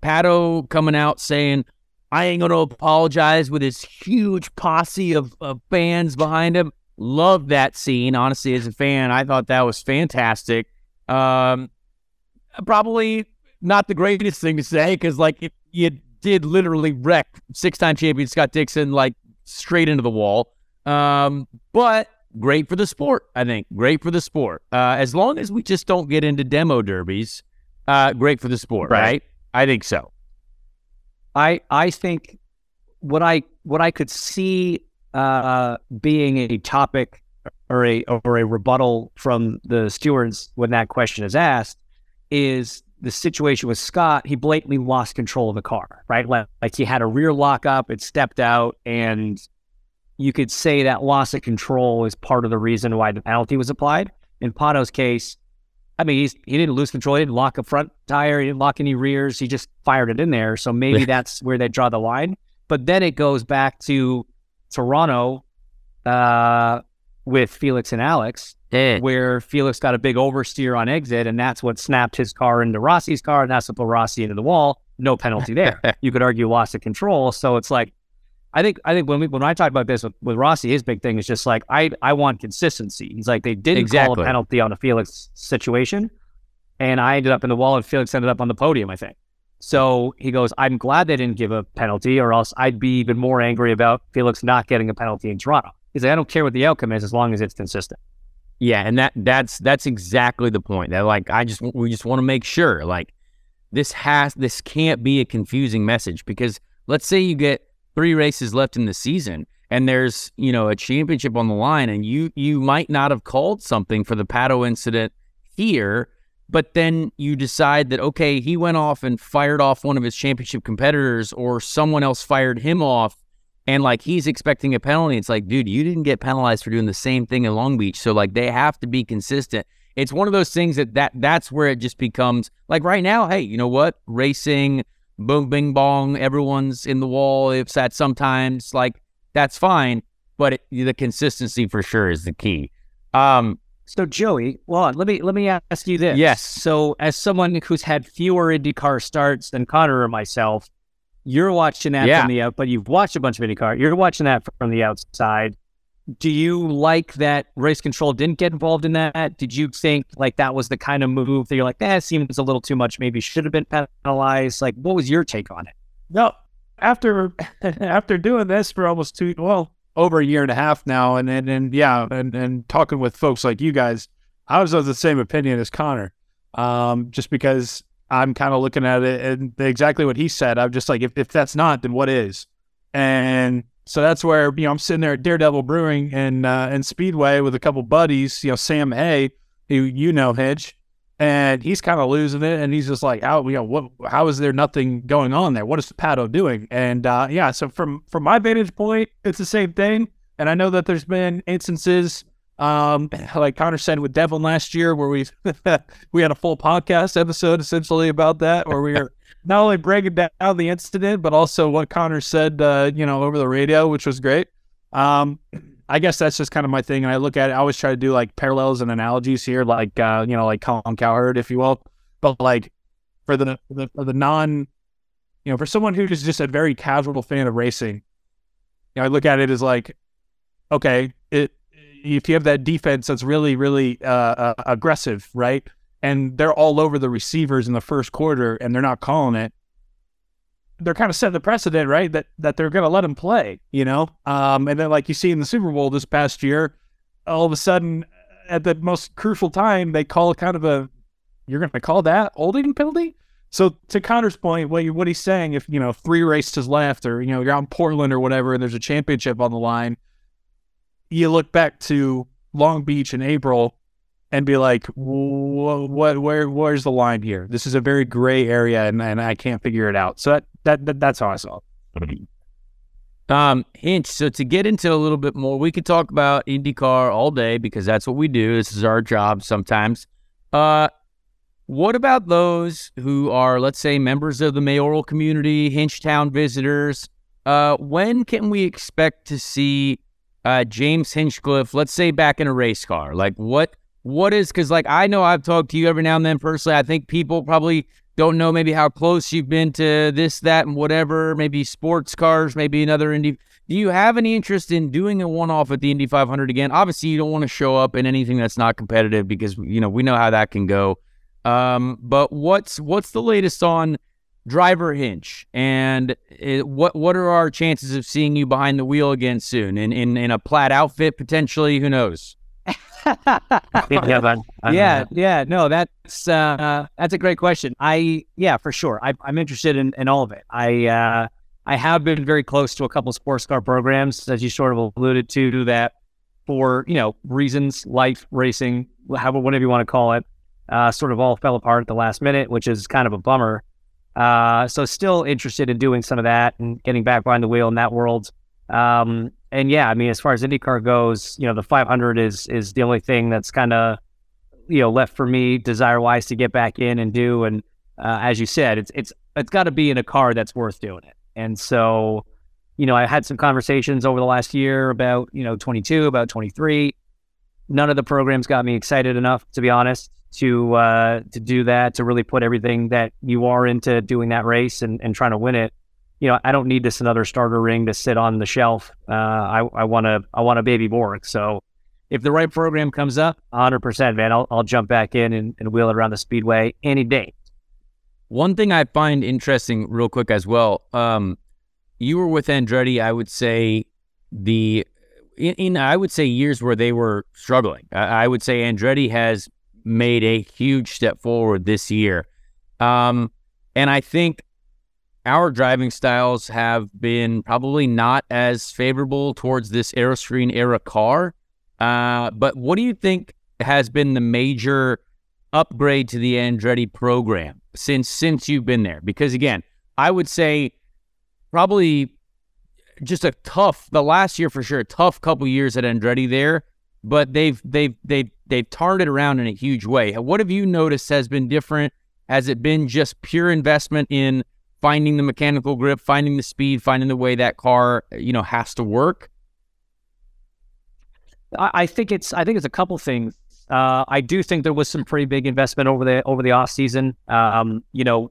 Pato coming out saying I ain't gonna apologize with his huge posse of, of fans behind him. Love that scene. Honestly, as a fan, I thought that was fantastic. Um, probably not the greatest thing to say because like it, you did literally wreck six-time champion Scott Dixon like straight into the wall. Um, but great for the sport, I think. Great for the sport. Uh, as long as we just don't get into demo derbies, uh, great for the sport, Right. right? I think so. I I think what I what I could see uh, being a topic or a or a rebuttal from the stewards when that question is asked is the situation with Scott. He blatantly lost control of the car, right? Like, like he had a rear lockup, it stepped out, and you could say that loss of control is part of the reason why the penalty was applied. In Pato's case, I mean, he's, he didn't lose control. He didn't lock a front tire. He didn't lock any rears. He just fired it in there. So maybe that's where they draw the line. But then it goes back to Toronto uh, with Felix and Alex, Eh. where Felix got a big oversteer on exit, and that's what snapped his car into Rossi's car, and that's what put Rossi into the wall. No penalty there. you could argue loss of control. So it's like, I think I think when we when I talk about this with, with Rossi, his big thing is just like I I want consistency. He's like they didn't call a penalty on the Felix situation, and I ended up in the wall, and Felix ended up on the podium. I think. So he goes, I'm glad they didn't give a penalty, or else I'd be even more angry about Felix not getting a penalty in Toronto. He's like, I don't care what the outcome is as long as it's consistent. Yeah, and that that's that's exactly the point. That like I just we just want to make sure like this has this can't be a confusing message because let's say you get three races left in the season and there's you know a championship on the line and you you might not have called something for the Pato incident here but then you decide that okay he went off and fired off one of his championship competitors or someone else fired him off and like he's expecting a penalty. It's like, dude, you didn't get penalized for doing the same thing in Long Beach. So like they have to be consistent. It's one of those things that, that that's where it just becomes like right now, hey, you know what? Racing, boom bing bong, everyone's in the wall. If that sometimes like that's fine, but it, the consistency for sure is the key. Um So Joey, well, let me let me ask you this. Yes. So as someone who's had fewer IndyCar starts than Conor or myself, you're watching that Yeah. from the out, but you've watched a bunch of IndyCar. You're watching that from the outside. Do you like that race control didn't get involved in that? Did you think like that was the kind of move that you're like, eh, that seems a little too much, maybe should have been penalized? Like, what was your take on it? No, after after doing this for almost two, well, over a year and a half now, and and, and yeah, and and talking with folks like you guys, I was of the same opinion as Conor, um, just because I'm kind of looking at it and exactly what he said. I'm just like, if if that's not, then what is? And so that's where you know I'm sitting there at Daredevil Brewing and uh, and Speedway with a couple buddies, you know, Sam Hay, who you know, Hedge, and he's kind of losing it, and he's just like, how you know what? How is there nothing going on there? What is the Pato doing? And uh, yeah, so from from my vantage point, it's the same thing. And I know that there's been instances, um, like Conor said with Devlin last year, where we we had a full podcast episode essentially about that, where we were not only breaking down the incident, but also what Conor said, uh, you know, over the radio, which was great. Um, I guess that's just kind of my thing. And I look at it, I always try to do like parallels and analogies here, like, uh, you know, like Colin Cowherd, if you will. But like for the, the, for the non, you know, for someone who's just a very casual fan of racing, you know, I look at it as like, okay, it, if you have that defense that's really, really uh, uh, aggressive, right? And they're all over the receivers in the first quarter and they're not calling it they're kind of setting the precedent, right? That that they're going to let him play, you know. Um, and then like you see in the Super Bowl this past year, all of a sudden at the most crucial time they call kind of a you're going to call that holding penalty. So to Conor's point, what you, what he's saying, if you know three races left, or you know you're on Portland or whatever, and there's a championship on the line, you look back to Long Beach in April and be like, what, where, where's the line here? This is a very gray area, and, and I can't figure it out. So that, that, that that's how I saw it. Um, Hinch, so to get into a little bit more, we could talk about IndyCar all day because that's what we do. This is our job sometimes. Uh, what about those who are, let's say, members of the mayoral community, Hinchtown visitors? Uh, when can we expect to see uh, James Hinchcliffe, let's say, back in a race car? Like, what, what is, because, like, I know I've talked to you every now and then personally. I think people probably don't know maybe how close you've been to this, that, and whatever, maybe sports cars, maybe another Indy. Do you have any interest in doing a one off at the Indy 500 again? Obviously, you don't want to show up in anything that's not competitive because, you know, we know how that can go. Um, but what's what's the latest on driver hinch and it, what what are our chances of seeing you behind the wheel again soon in in, in a plaid outfit potentially who knows yeah, yeah, yeah, no, that's uh, that's a great question. I yeah, for sure. I, I'm interested in, in all of it. I uh, I have been very close to a couple sports car programs, as you sort of alluded to, do that for you know reasons, life, racing, however, whatever you want to call it, uh, sort of all fell apart at the last minute, which is kind of a bummer. Uh, so still interested in doing some of that and getting back behind the wheel in that world. Um, and yeah, I mean, as far as IndyCar goes, you know, the 500 is is the only thing that's kind of you know left for me desire wise to get back in and do. And uh, as you said, it's it's it's got to be in a car that's worth doing it. And so, you know, I had some conversations over the last year about you know 22, about 23. None of the programs got me excited enough, to be honest, to uh, to do that, to really put everything that you are into doing that race and, and trying to win it. You know, I don't need this another starter ring to sit on the shelf. Uh, I I want to I want a baby Borg. So if the right program comes up, 100%, man, I'll, I'll jump back in and, and wheel it around the speedway any day. One thing I find interesting, real quick as well, um, you were with Andretti. I would say the in, in, I would say years where they were struggling. I, I, would say Andretti has made a huge step forward this year, um, and I think our driving styles have been probably not as favorable towards this Aeroscreen era car. Uh, but what do you think has been the major upgrade to the Andretti program since since you've been there? Because again, I would say probably just a tough the last year for sure, a tough couple years at Andretti there, but they've they've they've they've turned it around in a huge way. What have you noticed has been different? Has it been just pure investment in finding the mechanical grip, finding the speed, finding the way that car, you know, has to work? I think it's I think it's a couple things. Uh, I do think there was some pretty big investment over the over the off season. Um, you know,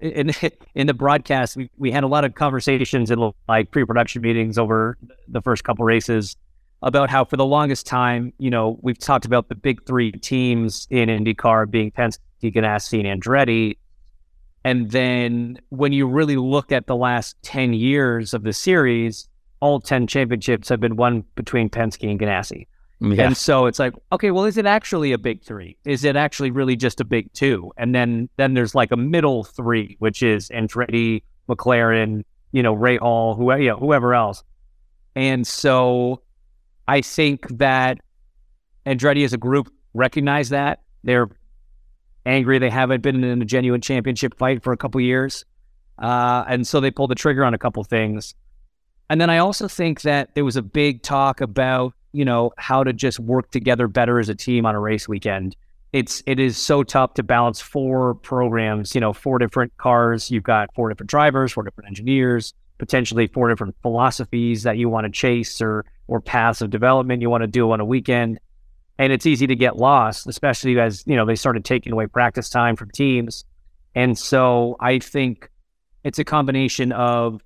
in in the broadcast, we, we had a lot of conversations in like pre production meetings over the first couple races about how for the longest time, you know, we've talked about the big three teams in IndyCar being Penske, Ganassi, and Andretti. And then when you really look at the last 10 years of the series, all 10 championships have been won between Penske and Ganassi. Yeah. And so it's like, okay, well, is it actually a big three? Is it actually really just a big two? And then then there's like a middle three, which is Andretti, McLaren, you know, Rahal, whoever, you know, whoever else. And so I think that Andretti as a group recognize that. They're angry they haven't been in a genuine championship fight for a couple years. Uh, and so they pulled the trigger on a couple things. And then I also think that there was a big talk about, you know, how to just work together better as a team on a race weekend. It's it is so tough to balance four programs, you know, four different cars. You've got four different drivers, four different engineers, potentially four different philosophies that you want to chase or or paths of development you want to do on a weekend. And it's easy to get lost, especially as, you know, they started taking away practice time from teams. And so I think it's a combination of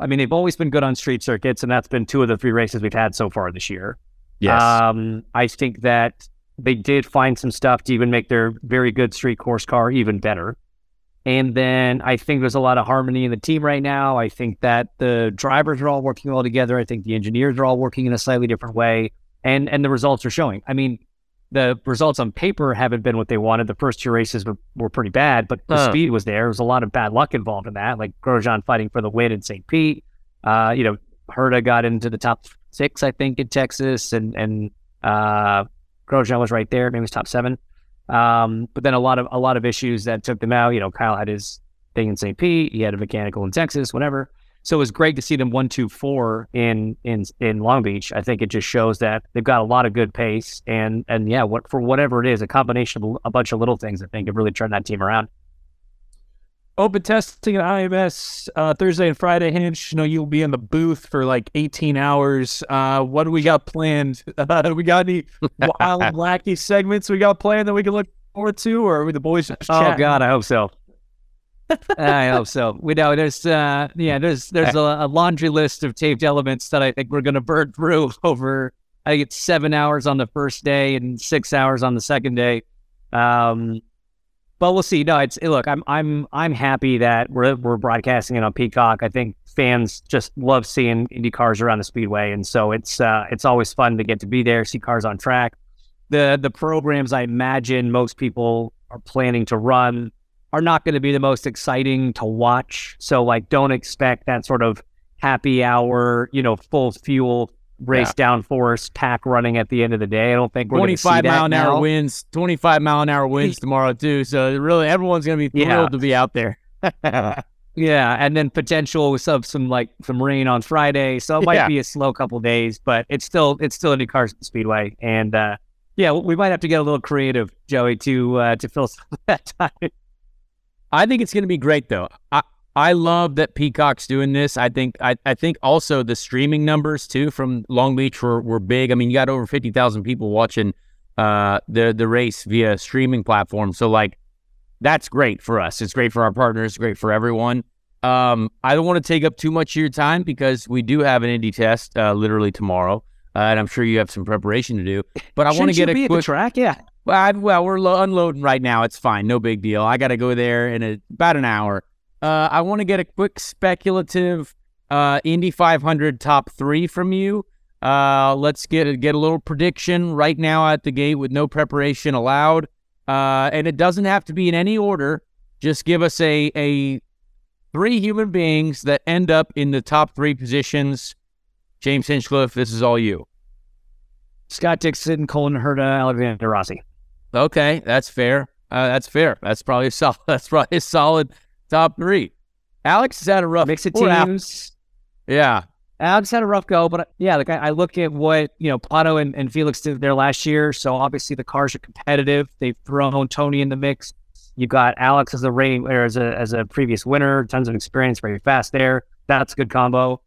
I mean, they've always been good on street circuits, and that's been two of the three races we've had so far this year. Yes. Um, I think that they did find some stuff to even make their very good street course car even better. And then I think there's a lot of harmony in the team right now. I think that the drivers are all working well together. I think the engineers are all working in a slightly different way, and and the results are showing. I mean, the results on paper haven't been what they wanted. The first two races were, were pretty bad, but the speed was there. There was a lot of bad luck involved in that, like Grosjean fighting for the win in St. Pete. Uh, you know, Herta got into the top six, I think, in Texas, and and uh, Grosjean was right there. Maybe it was top seven. Um, but then a lot of a lot of issues that took them out. You know, Kyle had his thing in St. Pete. He had a mechanical in Texas, whatever. So it was great to see them one two four in in in Long Beach. I think it just shows that they've got a lot of good pace and and yeah, what for whatever it is, a combination of a bunch of little things. I think have really turned that team around. Open testing at IMS uh, Thursday and Friday. Hinch, you know you'll be in the booth for like 18 hours. Uh, what do we got planned? Uh, we got any wild, wacky segments we got planned that we can look forward to, or are we the boys Oh God, I hope so. I hope so. We know there's uh yeah there's there's a, a, laundry list of taped elements that I think we're gonna burn through over. I think it's seven hours on the first day and six hours on the second day. Um, but we'll see. No, it's look. I'm I'm I'm happy that we're we're broadcasting it on Peacock. I think fans just love seeing Indy cars around the speedway, and so it's uh it's always fun to get to be there, see cars on track. The the programs I imagine most people are planning to run are not going to be the most exciting to watch. So like, don't expect that sort of happy hour, you know, full fuel race yeah. downforce pack running at the end of the day. I don't think we're 25 mile an hour winds, 25 mile an hour winds tomorrow too. So really, everyone's going to be thrilled yeah. to be out there. yeah, and then potential some some like some rain on Friday, so it might yeah. be a slow couple days, but it's still it's still IndyCar Speedway, and uh, Yeah, we might have to get a little creative, Joey, to uh, to fill some of that time. I think it's going to be great though. I I love that Peacock's doing this. I think I, I think also the streaming numbers too from Long Beach were, were big. I mean, you got over fifty thousand people watching uh, the the race via streaming platform. So like that's great for us. It's great for our partners. Great for everyone. Um, I don't want to take up too much of your time because we do have an Indy test uh, literally tomorrow, uh, and I'm sure you have some preparation to do. But I want to get a quick track. Yeah, well, I, well, we're lo- unloading right now. It's fine, no big deal. I got to go there in a, about an hour. Uh, I want to get a quick speculative uh, Indy 500 top three from you. Uh, let's get a, get a little prediction right now at the gate with no preparation allowed. Uh, and it doesn't have to be in any order. Just give us a a three human beings that end up in the top three positions. James Hinchcliffe, this is all you. Scott Dixon, Colton Herta, Alexander Rossi. Okay, that's fair. Uh, that's fair. That's probably a solid. That's probably a solid top three. Alex has had a rough Mix of teams. Yeah, Alex had a rough go, but yeah, like I, I look at what you know Pato and, and Felix did there last year. So obviously the cars are competitive. They've thrown Tony in the mix. You've got Alex as a rating or as a as a previous winner, tons of experience, very fast there. That's a good combo.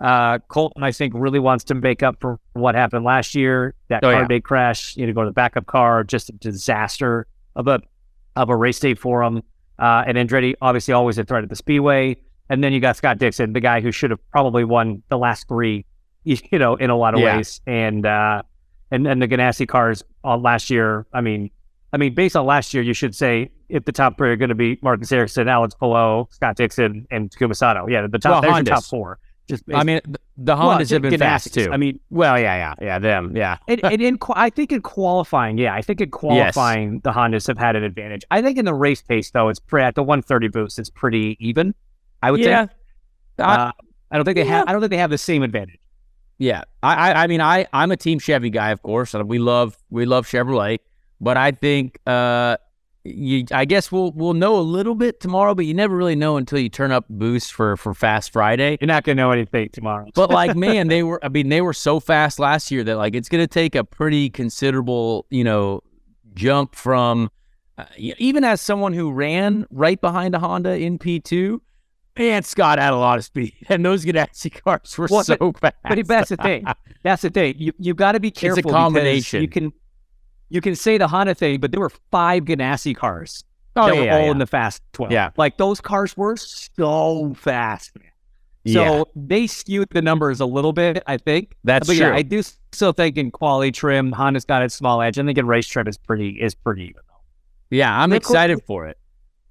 Uh, Colton, I think, really wants to make up for what happened last year. That Oh, car yeah. day crash, you know, go to the backup car, just a disaster of a of a race day for him. Uh, and Andretti obviously always a threat at the speedway. And then you got Scott Dixon, the guy who should have probably won the last three, you know, in a lot of Yeah. ways. And uh, and and the Ganassi cars on last year. I mean, I mean, based on last year, you should say if the top three are going to be Marcus Ericsson, Alex Palou, Scott Dixon, and Takuma Sato. Yeah, the top. Well, there's your top four. Just I mean th- the well, Hondas have been fast too. I mean, well, yeah, yeah, yeah, them, yeah. and, and in, I think in qualifying, yeah, I think in qualifying, the Hondas have had an advantage. I think in the race pace, though, it's pretty, at the 130 boost, it's pretty even. I would yeah, say. I- Uh, I don't think they yeah. have. I don't think they have the same advantage. yeah. I, I, I mean, I, I'm a Team Chevy guy, of course. and We love, we love Chevrolet, but I think, uh, you, I guess we'll, we'll know a little bit tomorrow, but you never really know until you turn up boost for, for Fast Friday. You're not going to know anything tomorrow. But like, man, they were. I mean, they were so fast last year that like it's going to take a pretty considerable, you know, jump from. Uh, even as someone who ran right behind a Honda in P two, man, Scott had a lot of speed, and those Ganassi cars were Well, so fast. But that's the thing. That's the thing. You you got to be careful. because combination. You can you can say the Honda thing, but there were five Ganassi cars oh that yeah, were yeah, all yeah. in the fast 12. Yeah. like those cars were so fast. man. So they skewed the numbers a little bit, I think. that's but true. yeah, I do still think in quality trim, Honda's got its small edge. I think in race trim is pretty is pretty even. yeah, I'm Real quick- excited for it.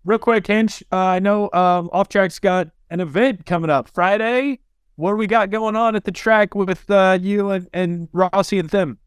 Real quick, Hinch. Uh, I know um, Off Track's got an event coming up Friday. What do we got going on at the track with uh, you and, and Rossi and them?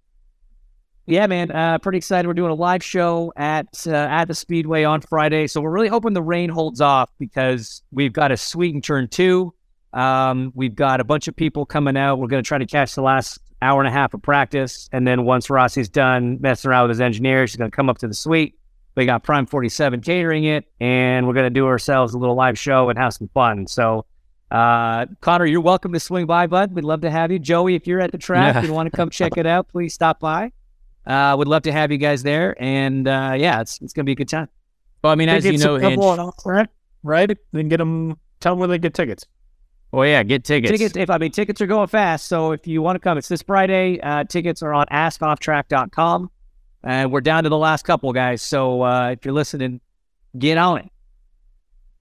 Yeah, man, uh, pretty excited. We're doing a live show at uh, at the Speedway on Friday, so we're really hoping the rain holds off because we've got a sweet and turn two. Um, we've got a bunch of people coming out. We're going to try to catch the last hour and a half of practice, and then once Rossi's done messing around with his engineers, he's going to come up to the suite. We got Prime Forty Seven catering it, and we're going to do ourselves a little live show and have some fun. So. Uh, Conor, you're welcome to swing by, bud. We'd love to have you. Joey, if you're at the track Yeah. and you want to come check it out, please stop by. Uh, would love to have you guys there, and uh, yeah, it's it's gonna be a good time. Well, I mean, as you know, available Hinch. on Off right? Then get them. Tell them where they get tickets. Oh yeah, get tickets. Tickets, if I mean tickets are going fast, so if you want to come, it's this Friday. Uh, tickets are on AskOffTrack.com, and we're down to the last couple guys. So uh, if you're listening, get on it.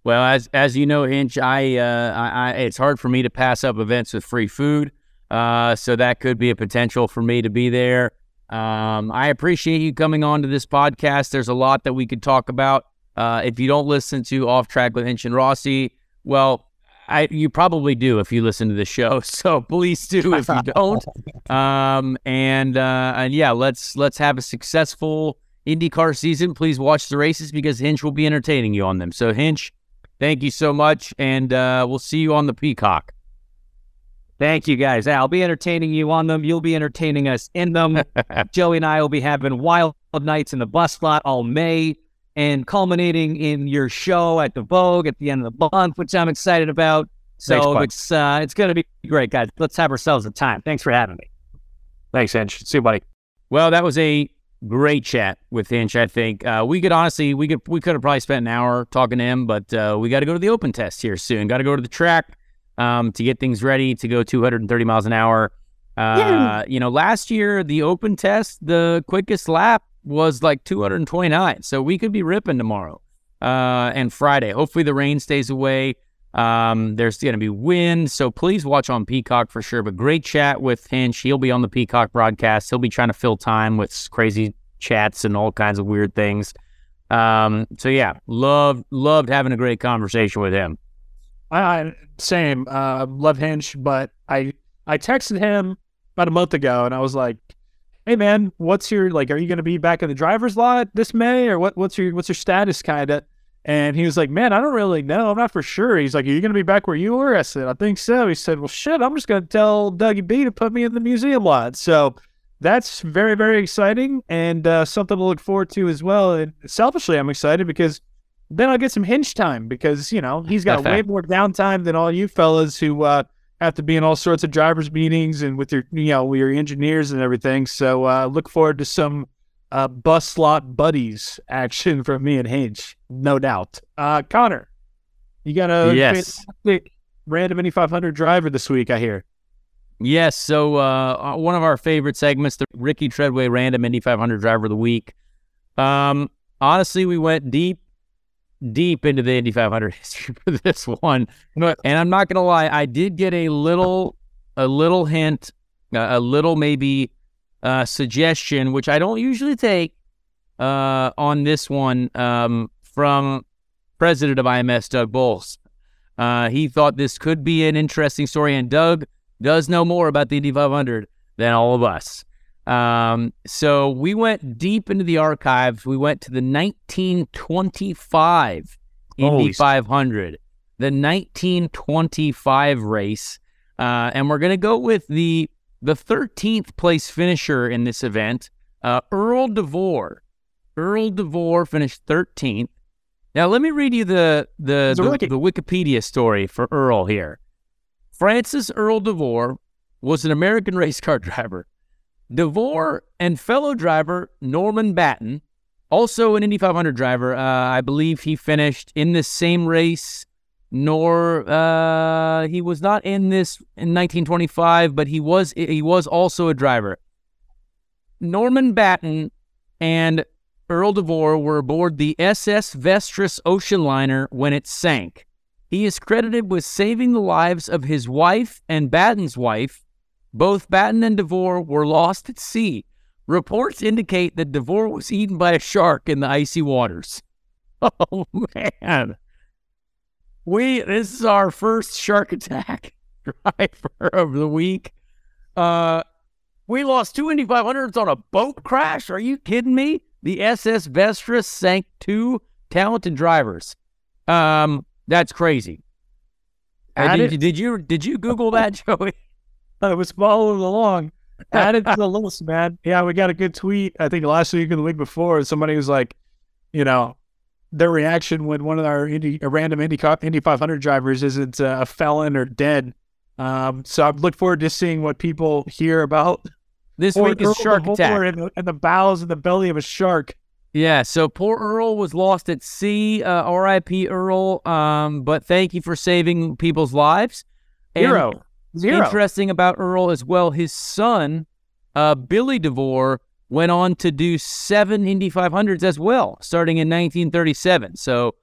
Well, as as you know, Hinch, I, uh, I, I it's hard for me to pass up events with free food, uh, so that could be a potential for me to be there. Um, I appreciate you coming on to this podcast. There's a lot that we could talk about. Uh, if you don't listen to Off Track with Hinch and Rossi, well, I you probably do if you listen to the show. So please do if you don't. Um, and uh, and yeah, let's let's have a successful IndyCar season. Please watch the races because Hinch will be entertaining you on them. So Hinch, thank you so much, and uh, we'll see you on the Peacock. Thank you guys. I'll be entertaining you on them. You'll be entertaining us in them. Joey and I will be having wild nights in the bus lot all May and culminating in your show at the Vogue at the end of the month, which I'm excited about. So bud. it's uh, it's going to be great, guys. Let's have ourselves a time. Thanks for having me. Thanks, Hinch. See you, buddy. Well, that was a great chat with Hinch. I think uh, we could honestly we could we could have probably spent an hour talking to him, but uh, we got to go to the open test here soon. Got to go to the track um, to get things ready to go 230 miles an hour. Uh, you know, last year the open test, the quickest lap was like 229, so we could be ripping tomorrow uh, and Friday. Hopefully the rain stays away. Um, there's going to be wind, so please watch on Peacock for sure. But great chat with Hinch. He'll be on the Peacock broadcast. He'll be trying to fill time with crazy chats and all kinds of weird things. Um, so yeah, loved loved having a great conversation with him. I same. Uh, love Hinch, but I I texted him about a month ago, and I was like, "Hey man, what's your like? Are you going to be back in the driver's lot this May, or what? What's your what's your status, kind of?" And he was like, "Man, I don't really know. I'm not for sure." He's like, "Are you going to be back where you were?" I said, "I think so." He said, "Well, shit, I'm just going to tell Dougie B to put me in the museum lot." So that's very very exciting and uh, something to look forward to as well. And selfishly, I'm excited because then I'll get some Hinch time because, you know, he's got way more downtime than all you fellas who uh, have to be in all sorts of drivers' meetings and with your, you know, your engineers and everything. So uh, look forward to some uh, bus slot buddies action from me and Hinch, no doubt. Uh, Conor, you got a yes. random Indy 500 driver this week, I hear. Yes. So uh, one of our favorite segments, the Ricky Treadway Random Indy 500 Driver of the Week. Um, honestly, we went deep deep into the Indy 500 history for this one, and I'm not gonna lie, I did get a little, a little hint, a little maybe uh, suggestion, which I don't usually take uh, on this one um, from President of IMS, Doug Boles. Uh, he thought this could be an interesting story, and Doug does know more about the Indy 500 than all of us. Um, so we went deep into the archives. We went to the 1925 Indy 500, the 1925 race, uh, and we're gonna go with the the 13th place finisher in this event, uh, Earl DeVore. Earl DeVore finished 13th. Now let me read you the the, the, the Wikipedia story for Earl here. Francis Earl DeVore was an American race car driver DeVore and fellow driver Norman Batten, also an Indy 500 driver, uh, I believe he finished in this same race. Nor uh, he was not in this in 1925, but he was he was also a driver. Norman Batten and Earl DeVore were aboard the SS Vestris ocean liner when it sank. He is credited with saving the lives of his wife and Batten's wife, both Batten and DeVore were lost at sea. Reports indicate that DeVore was eaten by a shark in the icy waters. Oh man. We this is our first shark attack driver of the week. Uh we lost two Indy 500s on a boat crash. Are you kidding me? The SS Vestris sank two talented drivers. Um, that's crazy. Uh, did, did, you did you Google that, Joey? I was following along. Added to the list, man. Yeah, we got a good tweet. I think last week or the week before, somebody was like, you know, their reaction when one of our Indy, a random Indy, Indy 500 drivers isn't uh, a felon or dead. Um, so I look forward to seeing what people hear about this week is shark attack and the, and the bowels and the belly of a shark. Yeah, so poor Earl was lost at sea. Uh, R.I.P. Earl. Um, but thank you for saving people's lives. And Hero. Zero. Interesting about Earl as well, his son, uh, Billy DeVore, went on to do seven Indy 500s as well, starting in 1937. So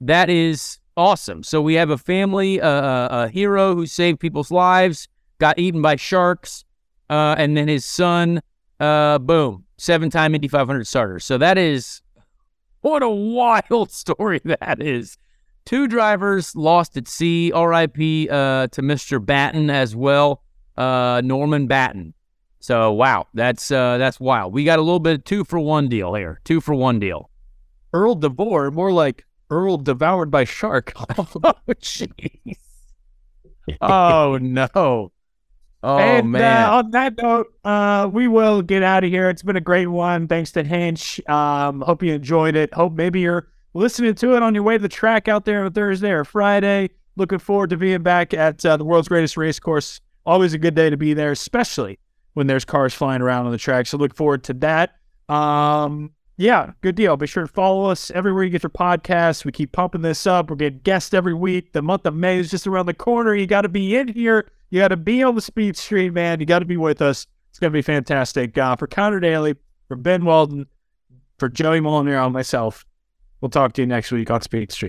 that is awesome. So we have a family, uh, a hero who saved people's lives, got eaten by sharks, uh, and then his son, uh, boom, seven time Indy 500 starter. So that is what a wild story that is. Two drivers lost at sea. R.I.P. Uh, to Mr. Batten as well, uh, Norman Batten. So wow, that's uh, that's wild. We got a little bit of two for one deal here. Two for one deal. Earl DeVore, more like Earl devoured by shark. oh jeez. oh no. Oh and, man! Uh, on that note, uh, we will get out of here. It's been a great one. Thanks to Hinch. Um, hope you enjoyed it. Hope maybe you're listening to it on your way to the track out there on Thursday or Friday. Looking forward to being back at uh, the world's greatest race course. Always a good day to be there, especially when there's cars flying around on the track. So look forward to that. Um, yeah, good deal. Be sure to follow us everywhere you get your podcasts. We keep pumping this up. We're getting guests every week. The month of May is just around the corner. You got to be in here. You got to be on the speed stream, man. You got to be with us. It's going to be fantastic. Uh, for Conor Daly, for Ben Walden, for Joey Mulinaro, and myself, we'll talk to you next week on Speed Street.